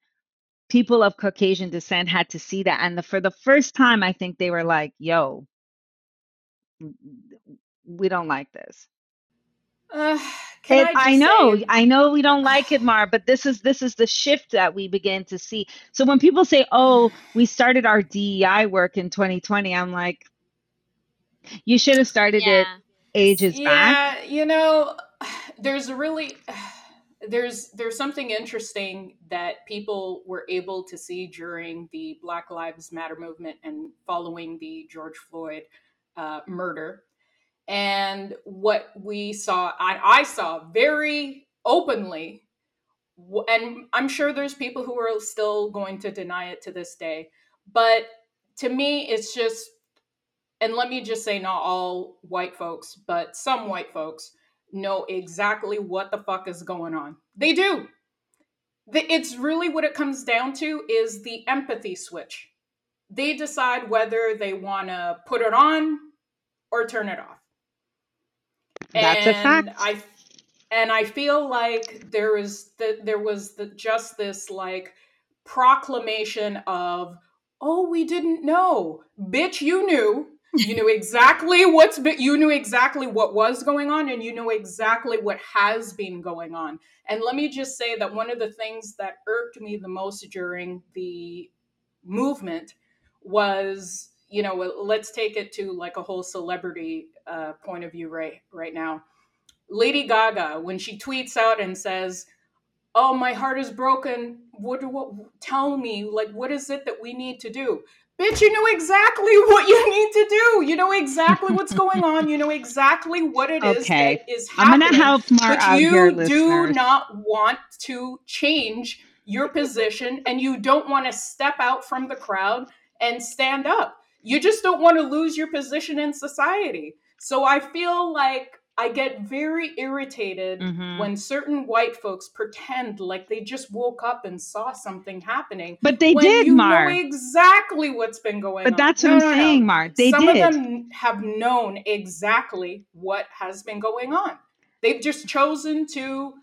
people of Caucasian descent had to see that. And the, for the first time, I think they were like, yo, we don't like this. Uh, can It- I, I, know, say- I know we don't like it, Mar, but this is this is the shift that we begin to see. So when people say, "Oh, we started our DEI work in 2020," I'm like, you should have started it yeah. ages back. yeah, you know, [SIGHS] there's really [SIGHS] there's there's something interesting that people were able to see during the Black Lives Matter movement and following the George Floyd uh, murder, and what we saw, I, I saw very openly, and I'm sure there's people who are still going to deny it to this day, but to me, it's just and let me just say not all white folks but some white folks know exactly what the fuck is going on. They do. It's really what it comes down to is the empathy switch. They decide whether they want to put it on or turn it off. That's and a fact. I and I feel like there is the, there was the, just this like proclamation of oh we didn't know bitch you knew you knew exactly what's been, you knew exactly what was going on and you know exactly what has been going on. And let me just say that one of the things that irked me the most during the movement was you know let's take it to like a whole celebrity uh, point of view right right now. Lady gaga when she tweets out and says oh my heart is broken. What, what tell me like what is it that we need to do bitch you know exactly [LAUGHS] what you need to do. You know exactly what's going on. You know exactly what it is okay. that is happening i'm gonna help Mar but you do not want to change your position and you don't want to step out from the crowd and stand up. You just don't want to lose your position in society. So i feel like I get very irritated mm-hmm. when certain white folks pretend like they just woke up and saw something happening. But they did, you Mar. Know exactly what's been going but on. But that's what no, I'm no, saying, no. Mar. They Some did. of them have known exactly what has been going on. They've just chosen to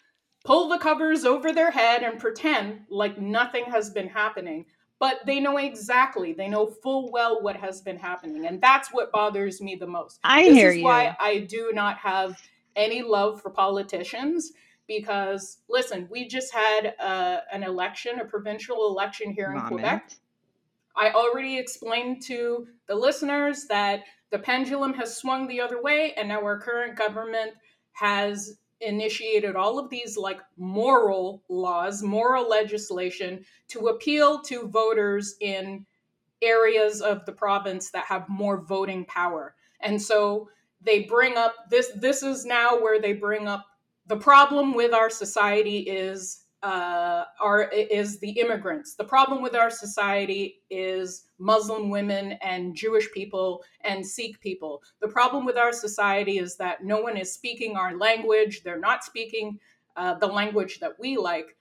pull the covers over their head and pretend like nothing has been happening but they know exactly they know full well what has been happening and that's what bothers me the most. I this hear is you. why i do not have any love for politicians because listen we just had uh, an election a provincial election here in quebec. I already explained to the listeners that the pendulum has swung the other way and now our current government has initiated all of these like moral laws, moral legislation to appeal to voters in areas of the province that have more voting power. And so they bring up this this is now where they bring up the problem with our society is uh, are is the immigrants. The problem with our society is Muslim women and Jewish people and Sikh people. The problem with our society is that no one is speaking our language. They're not speaking uh, the language that we like.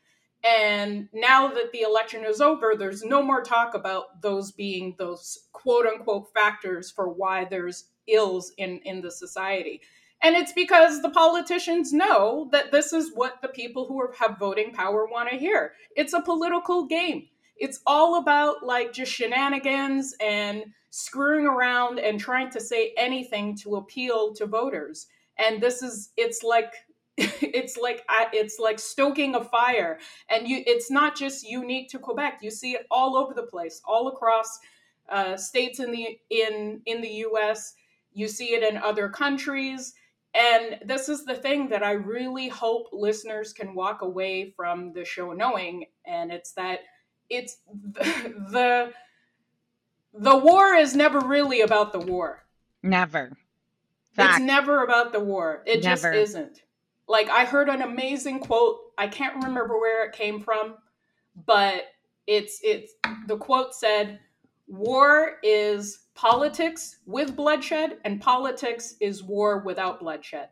And now that the election is over, there's no more talk about those being those quote unquote factors for why there's ills in in the society. And it's because the politicians know that this is what the people who have voting power want to hear. It's a political game. It's all about like just shenanigans and screwing around and trying to say anything to appeal to voters. And this is it's like [LAUGHS] it's like it's like stoking a fire and you it's not just unique to Quebec. You see it all over the place, all across uh, states in the in in the US. You see it in other countries and this is the thing that I really hope listeners can walk away from the show knowing, and it's that it's the [LAUGHS] the, the war is never really about the war. Never. Fact. It's never about the war. It never. just isn't. Like I heard an amazing quote. I can't remember where it came from, but it's it's the quote said, "War is politics with bloodshed and politics is war without bloodshed.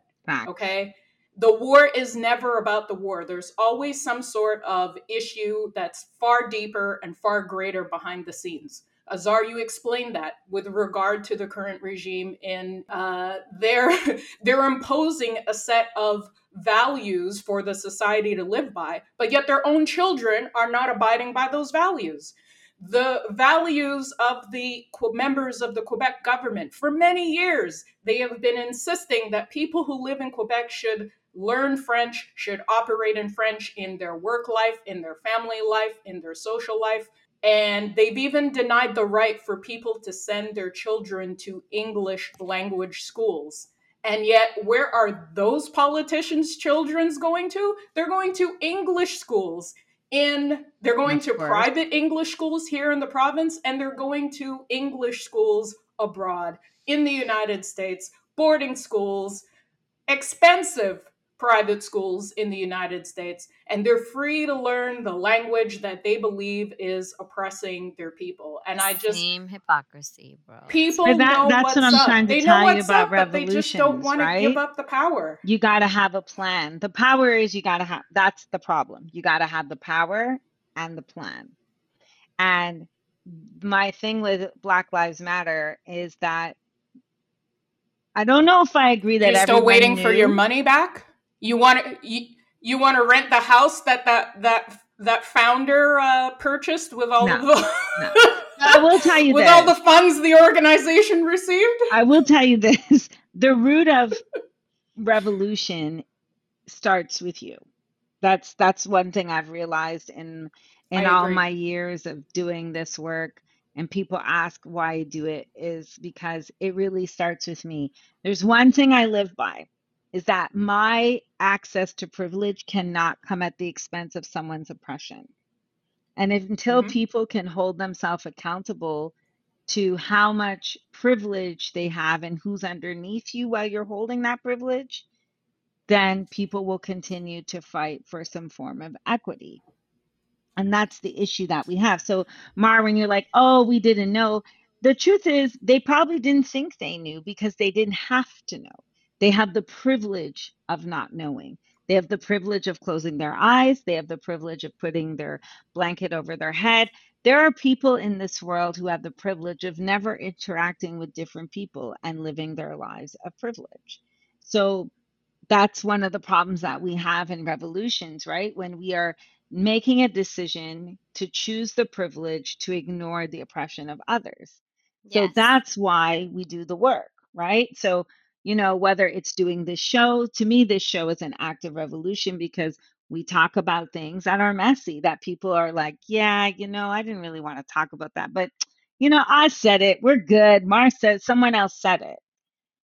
Okay? The war is never about the war. There's always some sort of issue that's far deeper and far greater behind the scenes. Azar, you explained that with regard to the current regime in uh, they're [LAUGHS] they're imposing a set of values for the society to live by, but yet their own children are not abiding by those values the values of the members of the Quebec government. For many years, they have been insisting that people who live in Quebec should learn French, should operate in French in their work life, in their family life, in their social life. And they've even denied the right for people to send their children to English language schools. And yet, where are those politicians' children's going to? They're going to English schools in they're going to private English schools here in the province and they're going to English schools abroad in the United States, boarding schools, expensive private schools in the United States, and they're free to learn the language that they believe is oppressing their people. And I just same hypocrisy, bro. People that, know that's what I'm up. trying to they tell you about up, They just don't want right? to give up the power. You got to have a plan. The power is you got to have. That's the problem. You got to have the power and the plan. And my thing with Black Lives Matter is that I don't know if I agree that you're still waiting knew. for your money back. You want to you, you want to rent the house that that that that founder uh, purchased with all no, of the. no. I will [LAUGHS] tell you with this. all the funds the organization received. I will tell you this: [LAUGHS] the root of revolution starts with you. That's that's one thing I've realized in in all my years of doing this work and people ask why I do it is because it really starts with me. There's one thing I live by is that my access to privilege cannot come at the expense of someone's oppression. And if, until mm-hmm. people can hold themselves accountable to how much privilege they have and who's underneath you while you're holding that privilege, then people will continue to fight for some form of equity. And that's the issue that we have. So, Mar, when you're like, oh, we didn't know, the truth is they probably didn't think they knew because they didn't have to know. They have the privilege of not knowing. They have the privilege of closing their eyes. They have the privilege of putting their blanket over their head. There are people in this world who have the privilege of never interacting with different people and living their lives of privilege. So that's one of the problems that we have in revolutions, right? When we are making a decision to choose the privilege to ignore the oppression of others. So that's why we do the work, right? So, you know, whether it's doing this show, to me, this show is an act of revolution because we talk about things that are messy, that people are like, yeah, you know, I didn't really want to talk about that. But, you know, I said it. We're good. Mar said, someone else said it.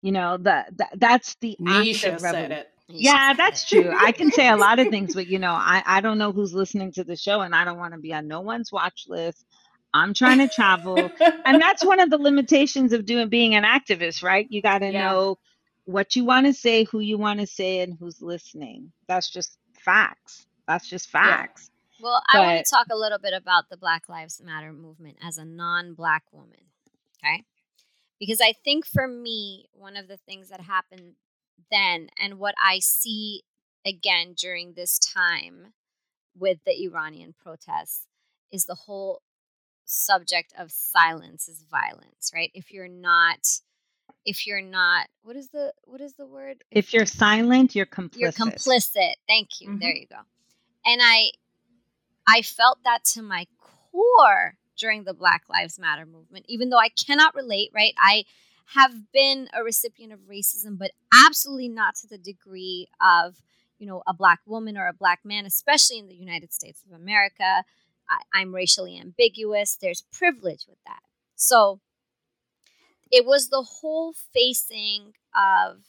You know, the, the that's the Nisha said it. Yeah, that's true. I can say a lot of [LAUGHS] things, but you know, I, I don't know who's listening to the show and I don't want to be on no one's watch list. I'm trying to travel. and that's one of the limitations of doing being an activist, right? You got to yeah. know what you want to say, who you want to say, and who's listening. That's just facts. That's just facts. Yeah. Well, I want to talk a little bit about the Black Lives Matter movement as a non black woman. Okay. Because I think for me, one of the things that happened then and what I see again during this time with the Iranian protests is the whole subject of silence is violence, right? If you're not if you're not what is the what is the word? If, you're silent, you're complicit. You're complicit. Thank you. Mm-hmm. There you go. And I I felt that to my core during the Black Lives Matter movement, even though I cannot relate, right? I have been a recipient of racism, but absolutely not to the degree of, you know, a black woman or a black man, especially in the United States of America. I, am racially ambiguous. There's privilege with that. So it was the whole facing of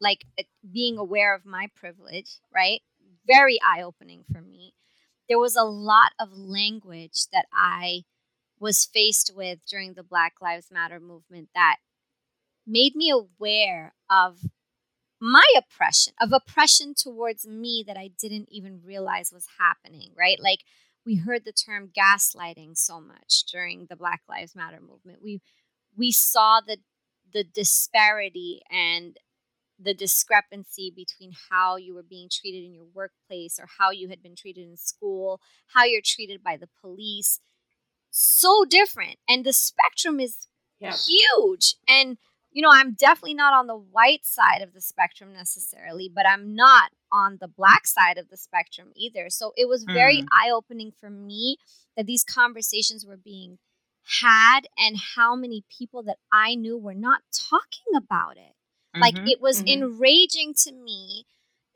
like being aware of my privilege, right? Very eye opening for me. There was a lot of language that I was faced with during the Black Lives Matter movement that made me aware of my oppression, of oppression towards me that I didn't even realize was happening, right? Like we heard the term gaslighting so much during the Black Lives Matter movement. We we saw the the disparity and the discrepancy between how you were being treated in your workplace or how you had been treated in school, how you're treated by the police. So different. And the spectrum is yeah. huge. And you know, I'm definitely not on the white side of the spectrum necessarily, but I'm not on the black side of the spectrum either. So it was very mm. eye opening for me that these conversations were being had and how many people that I knew were not talking about it. Mm-hmm, like it was mm-hmm. enraging to me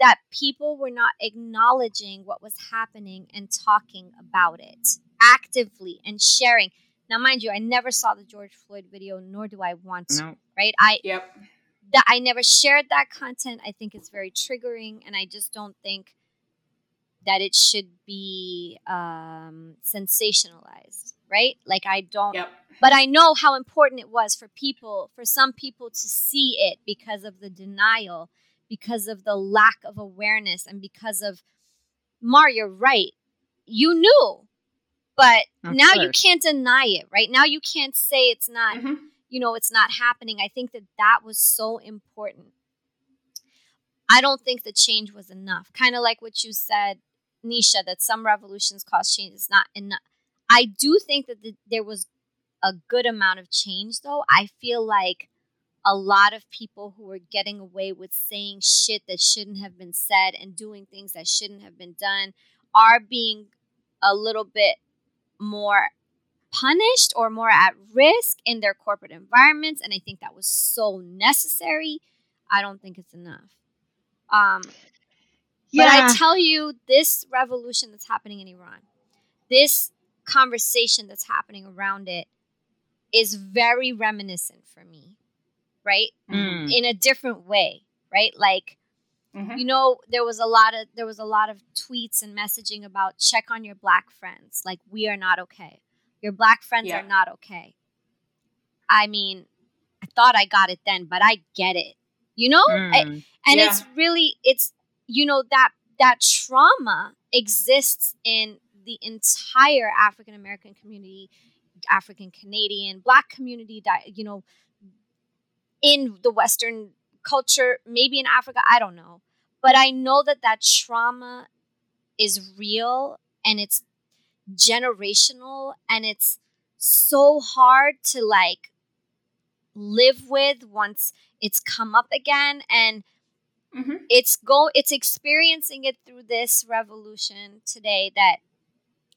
that people were not acknowledging what was happening and talking about it actively and sharing. Now, mind you, I never saw the George Floyd video, nor do I want to. No. Right? I yep. That I never shared that content. I think it's very triggering, and I just don't think that it should be um, sensationalized. Right? Like I don't. Yep. But I know how important it was for people, for some people to see it because of the denial, because of the lack of awareness and because of Mar, you're right. You knew, but Of now you can't deny it, right? Now you can't say it's not, Mhm. you know, it's not happening. I think that that was so important. I don't think the change was enough. Kind of like what you said, Nisha, that some revolutions cause change. It's not enough. I do think that the, there was a good amount of change, though. I feel like a lot of people who were getting away with saying shit that shouldn't have been said and doing things that shouldn't have been done are being a little bit more punished or more at risk in their corporate environments and i think that was so necessary i don't think it's enough um, but I tell you, this revolution that's happening in Iran, this conversation that's happening around it, is very reminiscent for me, right? Mm. In a different way, right? Like, Mhm. you know, there was a lot of there was a lot of tweets and messaging about check on your black friends. Like, we are not okay. Your black friends Yeah. are not okay. I mean, I thought I got it then, but I get it. You know, I- Mm. and Yeah. it's really it's you know that that trauma exists in the entire african american community african canadian black community you know in the western culture maybe in africa i don't know but i know that that trauma is real and it's generational and it's so hard to like live with once it's come up again and Mhm. it's go it's experiencing it through this revolution today that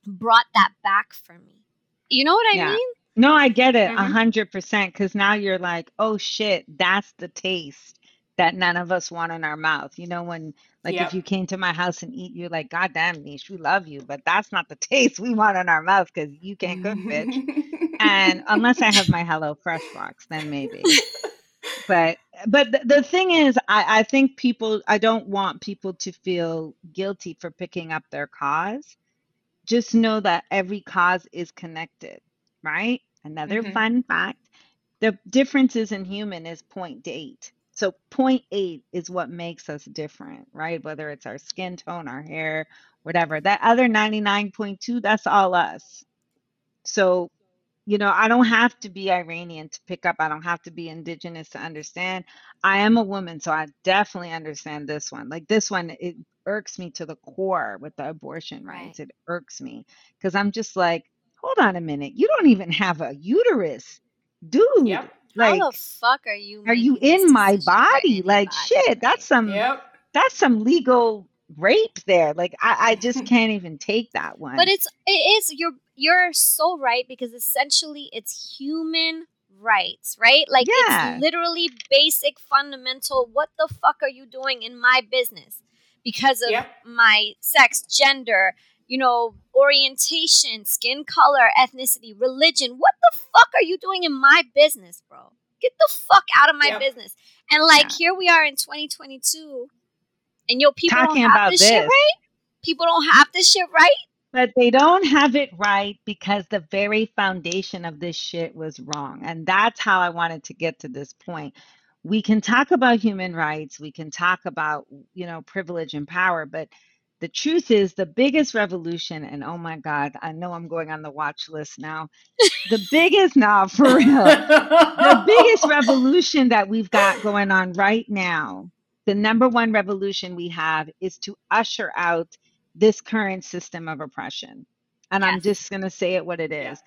brought that back for me you know what i Yeah. mean No, I get it a Mhm. hundred percent. Because now you're like, oh shit, that's the taste that none of us want in our mouth. You know, when like Yep. if you came to my house and eat, you're like, God damn, Niche, we love you, but that's not the [LAUGHS] taste we want in our mouth because you can't cook, bitch. And unless I have my Hello Fresh box, then maybe. But but the, the thing is, I, I think people I don't want people to feel guilty for picking up their cause. Just know that every cause is connected, right? Another Mhm. fun fact. The differences in human is 0.8. So 0.8 is what makes us different, right? Whether it's our skin tone, our hair, whatever. That other 99.2, that's all us. So you know, I don't have to be Iranian to pick up. I don't have to be indigenous to understand. I am a woman, so I definitely understand this one. Like this one, it irks me to the core with the abortion rights. It irks me because I'm just like, hold on a minute. You don't even have a uterus, dude. Yep. Like, how the fuck are you are you in my body? Like, anybody, shit, that's some Yep. that's some legal rape there. Like, I, I just [LAUGHS] can't even take that one. But it's it is you're you're so right because essentially it's human rights, right? Like Yeah. it's literally basic fundamental what the fuck are you doing in my business? Because of Yep. my sex, gender, you know, orientation, skin color, ethnicity, religion. What the fuck are you doing in my business, bro? Get the fuck out of my Yep. business. And like Yeah. here we are in 2022 and yo people Talking don't have about this, shit this. right? People don't have this shit right? But they don't have it right because the very foundation of this shit was wrong. And that's how I wanted to get to this point. We can talk about human rights, we can talk about, you know, privilege and power, but the truth is the biggest revolution, and oh my God, I know I'm going on the watch list now. The biggest, now for real, the biggest revolution that we've got going on right now, the number one revolution we have is to usher out this current system of oppression. And I'm just going to say it what it is.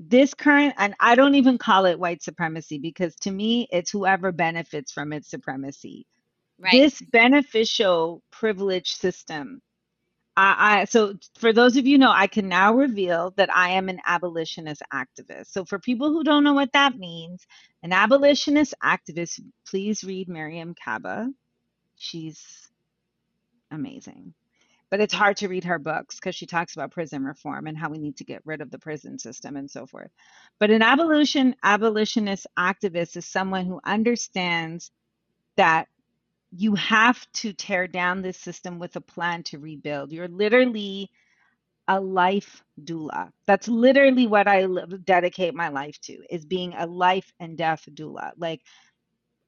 This current, and I don't even call it white supremacy because to me, it's whoever benefits from its supremacy. Right. This beneficial privilege system. I, so for those of you know, I can now reveal that I am an abolitionist activist. So for people who don't know what that means, an abolitionist activist, please read Mariame Kaba. She's amazing. But it's hard to read her books because she talks about prison reform and how we need to get rid of the prison system and so forth. But an abolition abolitionist activist is someone who understands that you have to tear down this system with a plan to rebuild. You're literally a life doula. That's literally what I dedicate my life to is being a life and death doula. Like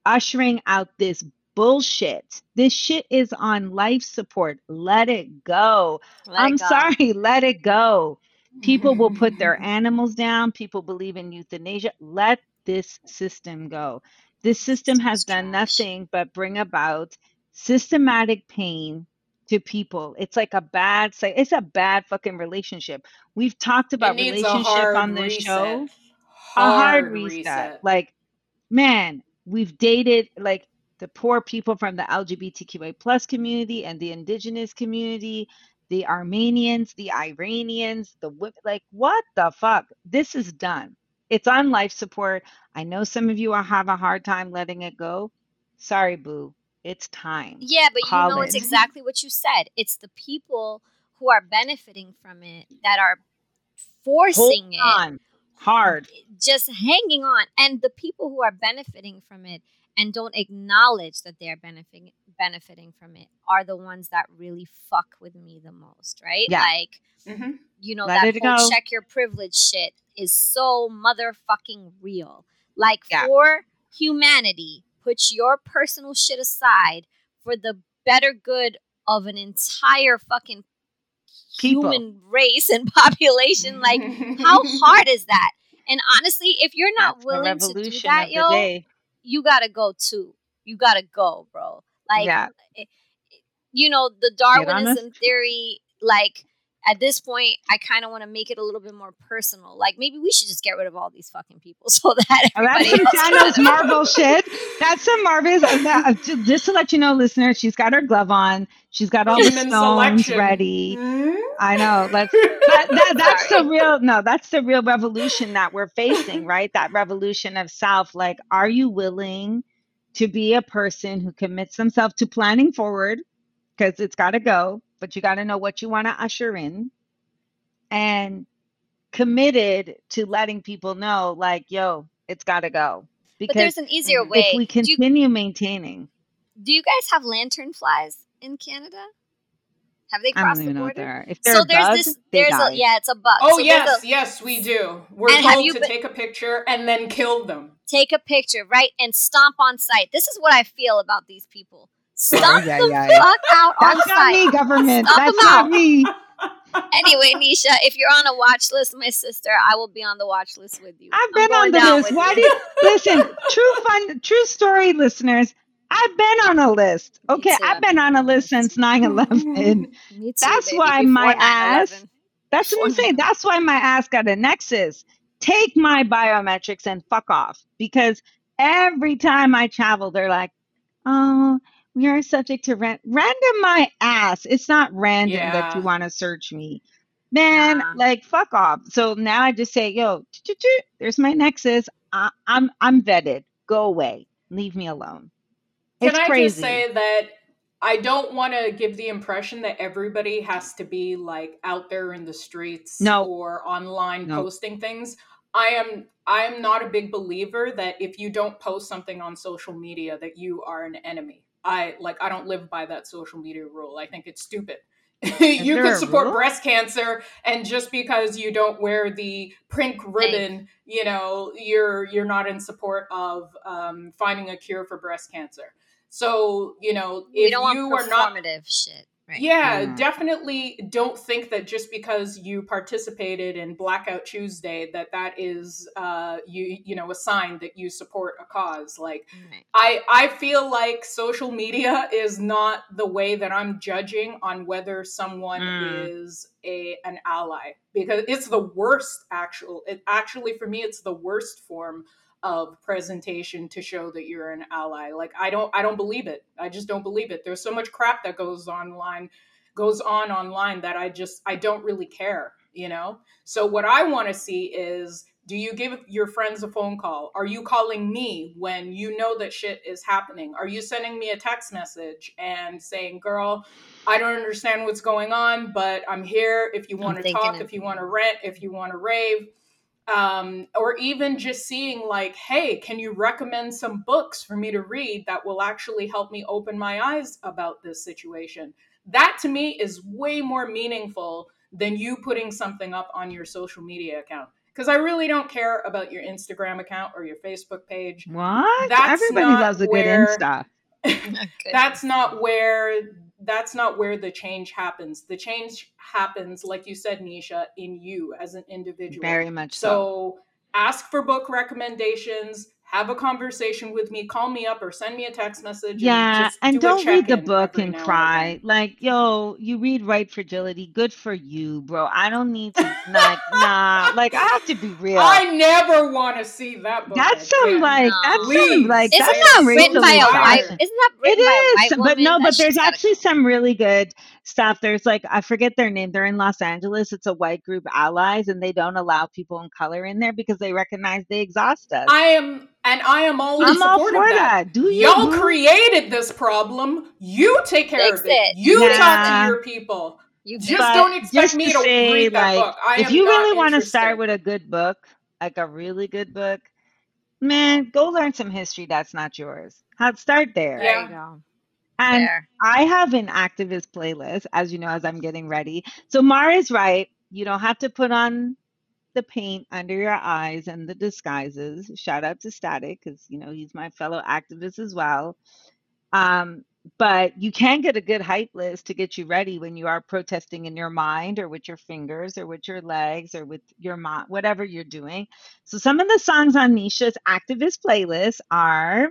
ushering out this bullshit. This shit is on life support. Let it go. Let I'm it go. sorry, let it go. People will put their [LAUGHS] animals down. People believe in euthanasia. Let this system go. This system has done nothing but bring about systematic pain to people. It's like a bad it's a bad fucking relationship. We've talked about relationship on this reset. show. A hard Hard reset. reset. Like, man, we've dated like the poor people from the LGBTQA plus community and the indigenous community, the Armenians, the Iranians, the like what the fuck? This is done. It's on life support. I know some of you are have a hard time letting it go. Sorry, boo. It's time. Yeah, but you Call know it's exactly what you said. It's the people who are benefiting from it that are Hold forcing it, on. Hard. just hanging on. And the people who are benefiting from it and don't acknowledge that they are benefiting benefiting from it are the ones that really fuck with me the most, right? Yeah. Like Mhm. you know Let that it whole go. check your privilege shit is so motherfucking real. Like Yeah. for humanity, put your personal shit aside for the better good of an entire fucking People. human race and [LAUGHS] population. Like how [LAUGHS] hard is that? And honestly, if you're not That's willing to do revolution that, yo, day. You gotta go too. You gotta go, bro. Like Yeah. Eh, eh, you know, the Darwinism theory, like at this point, I kind of want to make it a little bit more personal. Like maybe we should just get rid of all these fucking people [LAUGHS] so that Oh, that's everybody some else Thanos Marvel shit. That's some Marvel's. that- ju- Just to let you know, listeners, she's got her glove on. She's got all the Human stones selection. ready. Mhm. I know. Let's. That, that, [LAUGHS] that's the real. No, that's the real revolution that we're facing, right? That revolution of self. Like, are you willing to be a person who commits themselves to planning forward? Because it's got to go, but you got to know what you want to usher in, and committed to letting people know, like, yo, it's got to go. But there's an easier way. if we do, you, continue maintaining, do you guys have lantern flies in Canada? Have they I crossed don't the even know what border? If they're So a there's bug, this. they There's die. a yeah, it's a bug. Oh So yes, a- yes, we do. We're And have told you to been- take a picture and then kill them. take a picture, right, and stomp on site. This is what I feel about these people. Stomp yeah, yeah, yeah. fuck out on That's not site. me, government. Stomp That's not out. me. Anyway, Nisha, if you're on a watch list, my sister, I will be on the watch list with you. I've been on the list. Why you. did listen? True fun, true story, listeners. I've been on a list. Okay, I've been on a list since 9-11. [LAUGHS] That's baby, why my 9/11. ass. That's what I'm saying. That's why my ass got a nexus. Take my biometrics and fuck off. Because every time I travel, they're like, "Oh, we are subject to ran- random my ass." It's not random that you want to search me. Man, Nah. like fuck off. So now I just say, "Yo, there's my nexus. I- I'm I'm vetted. Go away. Leave me alone." Can I crazy. just say that I don't want to give the impression that everybody has to be like out there in the streets No. or online No. posting things. I am I am not a big believer that if you don't post something on social media that you are an enemy. I like I don't live by that social media rule. I think it's stupid. [LAUGHS] you could support breast cancer and just because you don't wear the pink ribbon, you know, you're you're not in support of um, finding a cure for breast cancer. So, you know, if you are not performative shit. Right. yeah, Mm. definitely don't think that just because you participated in Blackout Tuesday that that is uh you you know a sign that you support a cause. Like Right. I I feel like social media is not the way that I'm judging on whether someone Mm. is a an ally because it's the worst actual it actually for me it's the worst form of presentation to show that you're an ally. Like i don't i don't believe it. I just don't believe it. There's so much crap that goes online goes on online that i just i don't really care you know? So what i want to see is do you give your friends a phone call? Are you calling me when you know that shit is happening? Are you sending me a text message and saying girl i don't understand what's going on but i'm here if you I'm want to talk if you you. want to rent if you want to rave um, or even just seeing like hey can you recommend some books for me to read that will actually help me open my eyes about this situation that to me is way more meaningful than you putting something up on your social media account because i really don't care about your instagram account or your facebook page What? That's Everybody not loves a where- good Insta. [LAUGHS] that's not where that's not where the change happens. The change happens, like you said, Nisha, in you as an individual. Very much so. So ask for book recommendations, have a conversation with me, call me up or send me a text message. Yeah, and, and do don't read the book and now and cry. Like, yo, you read White Fragility. Good for you, bro. I don't need to like [LAUGHS] nah. Like I have to be real. I never want to see that book. That's some like No. that's some like Isn't that's that written by a racially white? fashion. Isn't that It written by a white is, woman? but no, but there's actually some really good stuff. There's like I forget their name. They're in Los Angeles. It's a white group, allies, and they don't allow people in color in there because they recognize they exhaust us. I am, and I am all in I'm all for that. that. Do you? Y'all boo? created this problem. You take care Fix of it. it. You talk to your people. You Just But don't expect just me to to say, read that like, book. I if am you really want to start with a good book, like a really good book, man, go learn some history that's not yours. How to start there. there Yeah. you go. And There. I have an activist playlist, as you know, as I'm getting ready. So Mara's right. You don't have to put on the paint under your eyes and the disguises. Shout out to Static, because you know he's my fellow activist as well. Um, but you can get a good hype list to get you ready when you are protesting in your mind or with your fingers or with your legs or with your mind, whatever you're doing. So some of the songs on Nisha's activist playlist are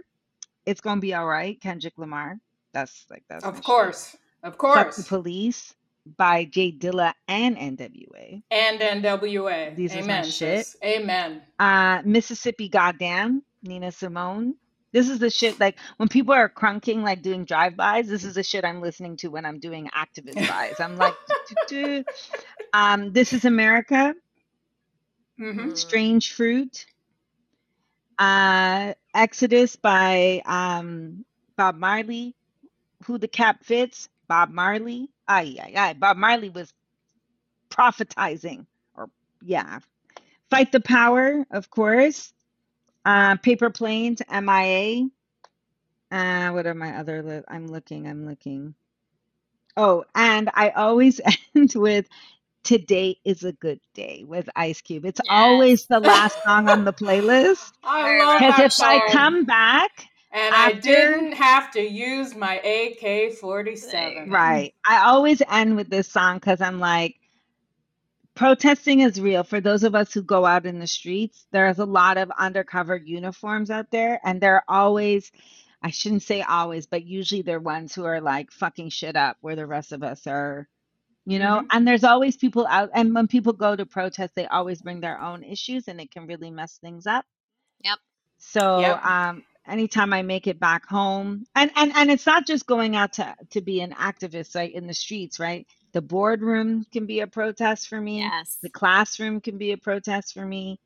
"It's Gonna Be Alright," Kendrick Lamar. That's like that's Of course. Of Fuck the course. Police by Jay Dilla and NWA. And NWA. These are my Amen, shit. sis. Amen. Uh, Mississippi Goddamn, Nina Simone. This is the shit like when people are crunking, like doing drive-bys. This is the shit I'm listening to when I'm doing activist buys. I'm like, [LAUGHS] um, This is America, hmm Mm. Strange Fruit, uh, Exodus by um, Bob Marley. Who the cap fits? Bob Marley. Aye, aye, aye. Bob Marley was prophetizing, or yeah, Fight the Power, of course. Uh, Paper Planes, MIA. Uh, what are my other? Li- I'm looking. I'm looking. Oh, and I always [LAUGHS] end with "Today is a good day" with Ice Cube. It's always the last [LAUGHS] song on the playlist I Very love right. because that if I come back, and I didn't have to use my AK 47. right, I always end with this song because I'm like, protesting is real. For those of us who go out in the streets, there's a lot of undercover uniforms out there, and they're always, I shouldn't say always, but usually they're ones who are like fucking shit up where the rest of us are, you know? Mhm. And there's always people out, and when people go to protest, they always bring their own issues and it can really mess things up. Yep. So, Yep. um, anytime I make it back home, and and and it's not just going out to to be an activist, right, in the streets, right? The boardroom can be a protest for me. Yes. The classroom can be a protest for me.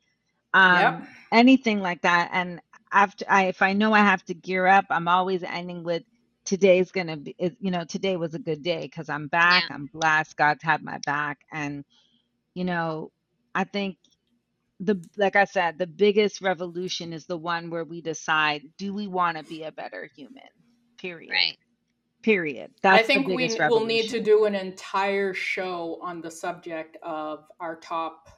Um, Yep. anything like that. And after I, if I know I have to gear up, I'm always ending with today's gonna be, you know, today was a good day because I'm back. I'm blessed. God's had my back, and you know, I think the like I said, the biggest revolution is the one where we decide, do we want to be a better human? Period. Right. Period. That's I think the we will need to do an entire show on the subject of our top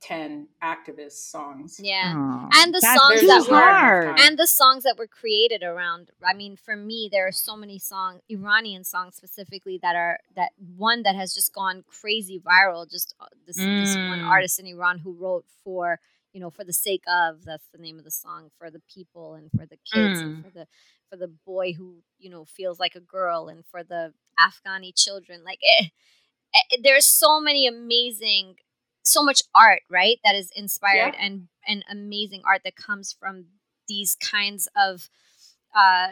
10 activist songs. Yeah. Oh, And the that's songs that were- hard. time. and the songs that were created around i mean for me there are so many songs iranian songs specifically that are that one that has just gone crazy viral just uh, this, this one Mm. artist in iran who wrote for you know for the sake of that's the name of the song for the people and for the kids and Mm. for the for the boy who you know feels like a girl and for the afghani children like it, it, there's so many amazing so much art right that is inspired Yeah. and and amazing art that comes from these kinds of uh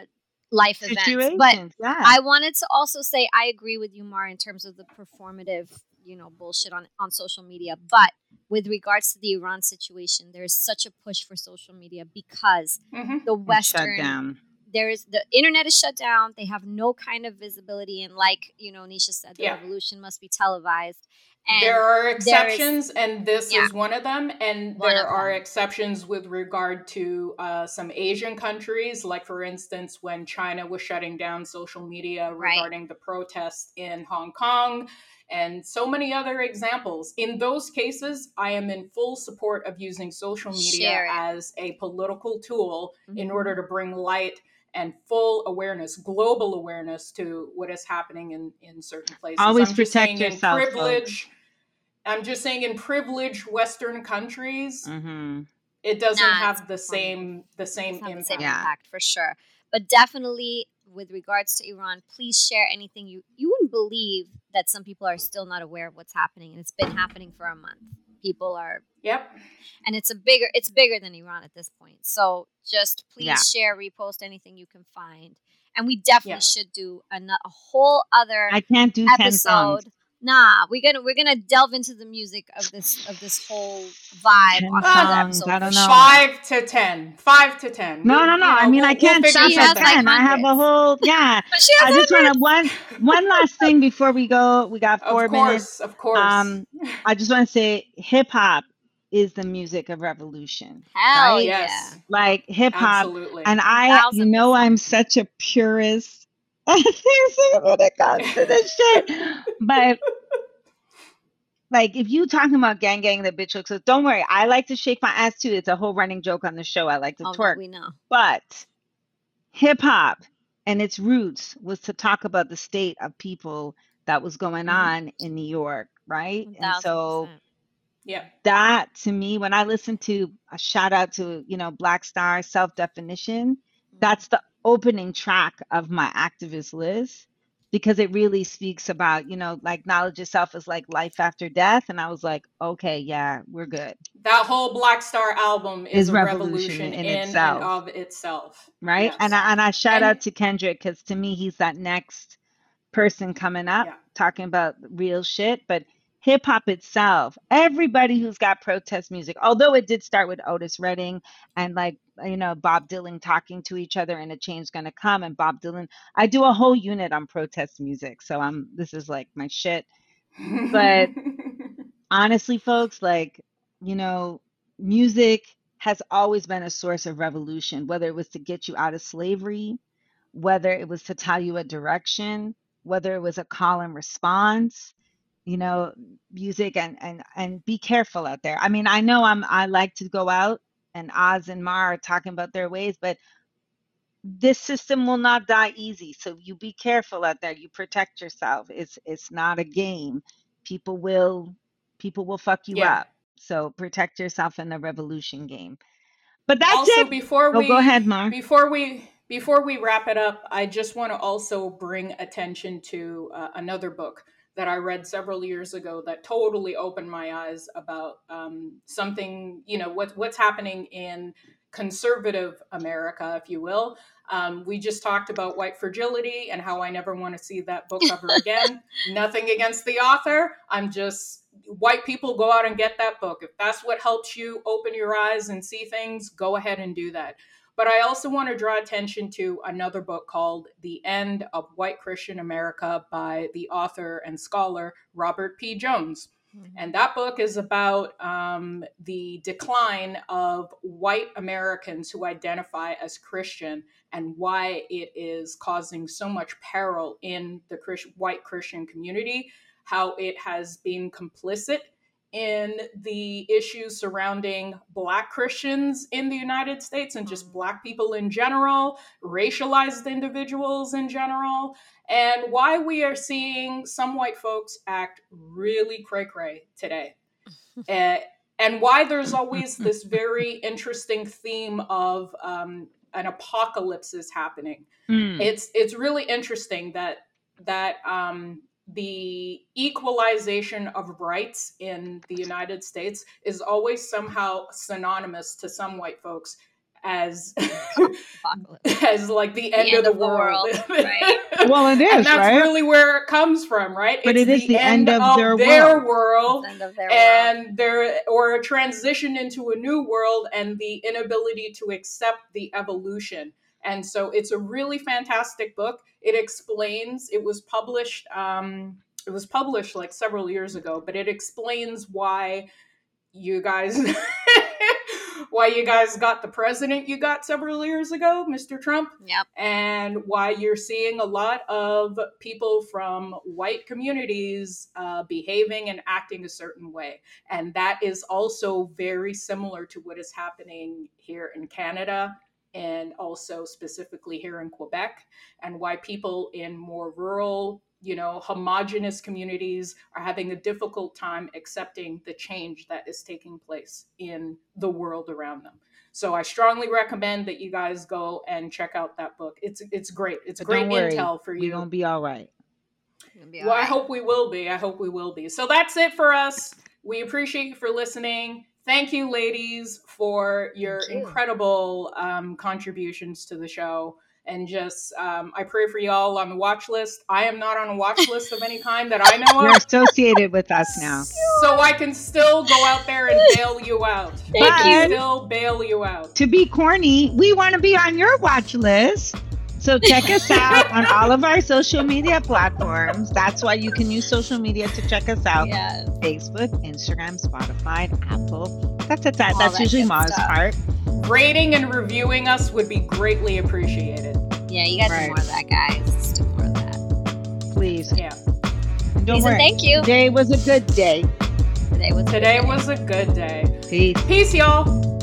life events but yeah. I wanted to also say I agree with you, Mar, in terms of the performative, you know, bullshit on on social media. But with regards to the Iran situation, there's such a push for social media because Mhm. the It's shut Western down. there is the internet is shut down. They have no kind of visibility, and like you know, Nisha said, the Yeah. revolution must be televised. And there are there is- exceptions, and this Yeah. is one of them. And One there are them. exceptions with regard to uh, some Asian countries, like, for instance, when China was shutting down social media Right. regarding the protests in Hong Kong, and so many other examples. In those cases, I am in full support of using social media as a political tool in Mhm. order to bring light and full awareness, global awareness to what is happening in in certain places. Always I'm protect yourself. privilege. Folks. I'm just saying in privileged Western countries, mm-hmm. it doesn't nah, have the same the same impact. The same yeah. impact for sure. But definitely with regards to Iran, please share anything you you wouldn't believe that some people are still not aware of what's happening, and it's been happening for a month. People are yep, and it's a bigger it's bigger than Iran at this point. So just please yeah. share, repost anything you can find, and we definitely yeah. should do a, a whole other I can't do episode nah we're gonna we're gonna delve into the music of this of this whole vibe on songs, I don't know. five to ten five to ten no no no i mean we'll, i can't we'll stop at ten like i have a whole [LAUGHS] yeah i just want to one one last thing [LAUGHS] before we go we got four of course, minutes of course um i just want to say hip-hop is the music of revolution. Hell right? yes. Like hip hop. And I you know I'm such a purist when it comes to this shit. But like if you talking about gang gang the bitch looks so don't worry i like to shake my ass too. It's a whole running joke on the show. I like to oh, twerk. we know. But hip-hop and its roots was to talk about the state of people that was going mm-hmm. on in new york right? And so yeah that to me when i listen to a shout out to you know black star self-definition mm-hmm. that's the opening track of my activist list because it really speaks about, you know, like knowledge itself is like life after death. And I was like, okay, yeah, we're good. That whole Black Star album is, is a revolution, revolution in, in, itself. of itself. Right. Yes. And I, and I shout and, out to Kendrick because to me, he's that next person coming up yeah. talking about real shit. But hip hop itself, everybody who's got protest music, although it did start with Otis Redding and like, you know, Bob Dylan talking to each other and a change gonna come. And Bob Dylan, I do a whole unit on protest music. So I'm, this is like my shit. But [LAUGHS] honestly, folks, like, you know, music has always been a source of revolution, whether it was to get you out of slavery, whether it was to tell you a direction, whether it was a call and response you know music and and and be careful out there. I mean i know i'm i like to go out and oz and mar are talking about their ways but this system will not die easy. So you be careful out there. You protect yourself. It's it's not a game. People will people will fuck you yeah. up. So protect yourself in the revolution game. But that's also, it. before oh, we go ahead mar before we before we wrap it up i just want to also bring attention to uh, another book that I read several years ago that totally opened my eyes about um, something, you know, what, what's happening in conservative America, if you will. Um, we just talked about white fragility and how I never want to see that book cover [LAUGHS] again. Nothing against the author. I'm just white people go out and get that book. If that's what helps you open your eyes and see things, go ahead and do that. But I also want to draw attention to another book called The End of White Christian America by the author and scholar Robert P. Jones. Mm-hmm. And that book is about um, the decline of white Americans who identify as Christian and why it is causing so much peril in the Christ- white Christian community, how it has been complicit in the issues surrounding Black Christians in the United States and just. Black people in general, racialized individuals in general, and why we are seeing some white folks act really cray cray today. uh, [LAUGHS] and why there's always [LAUGHS] this very interesting theme of um, an apocalypse is happening. Mm. It's it's really interesting that that um, the equalization of rights in the United States is always somehow synonymous to some white folks as [LAUGHS] as like the, the end, end, of the, world. world right? [LAUGHS] well, it is. And that's right? really where it comes from, right? But it's it is the, the end, end, of, their, their world, world of their and world. their or a transition into a new world, and the inability to accept the evolution. And so it's a really fantastic book. It explains, it was published, um, it was published like several years ago, but it explains why you guys [LAUGHS] why you guys got the president you got several years ago, Mr. Trump. Yep. And why you're seeing a lot of people from white communities uh, behaving and acting a certain way. And that is also very similar to what is happening here in Canada and also specifically here in Quebec, and why people in more rural, you know, homogenous communities are having a difficult time accepting the change that is taking place in the world around them. So I strongly recommend that you guys go and check out that book. It's it's great. It's But great worry, intel for you. We're you. gonna be all right. It'll be Well, I hope we will be. I hope we will be. So that's it for us. We appreciate you for listening. Thank you, ladies, for your you. incredible um, contributions to the show. And just, um, I pray for y'all on the watch list. I am not on a watch list of any kind that I know [LAUGHS] You're of, associated with us now. so I can still go out there and [LAUGHS] bail you out. Thank I can you. still bail you out. To be corny, we want to be on your watch list. So check us out on all of our social media platforms. That's why you can use social media to check us out. Yeah. Facebook, Instagram, Spotify, Apple. That's it. That, that's that usually good Ma's stuff. part. Rating and reviewing us would be greatly appreciated. Yeah, you gotta Right. do more of that, guys. Let's do more of that. Please. Yeah. And don't Please worry. thank you. Today was a good day. Today was a good Today day. was a good day. Peace. Peace, y'all.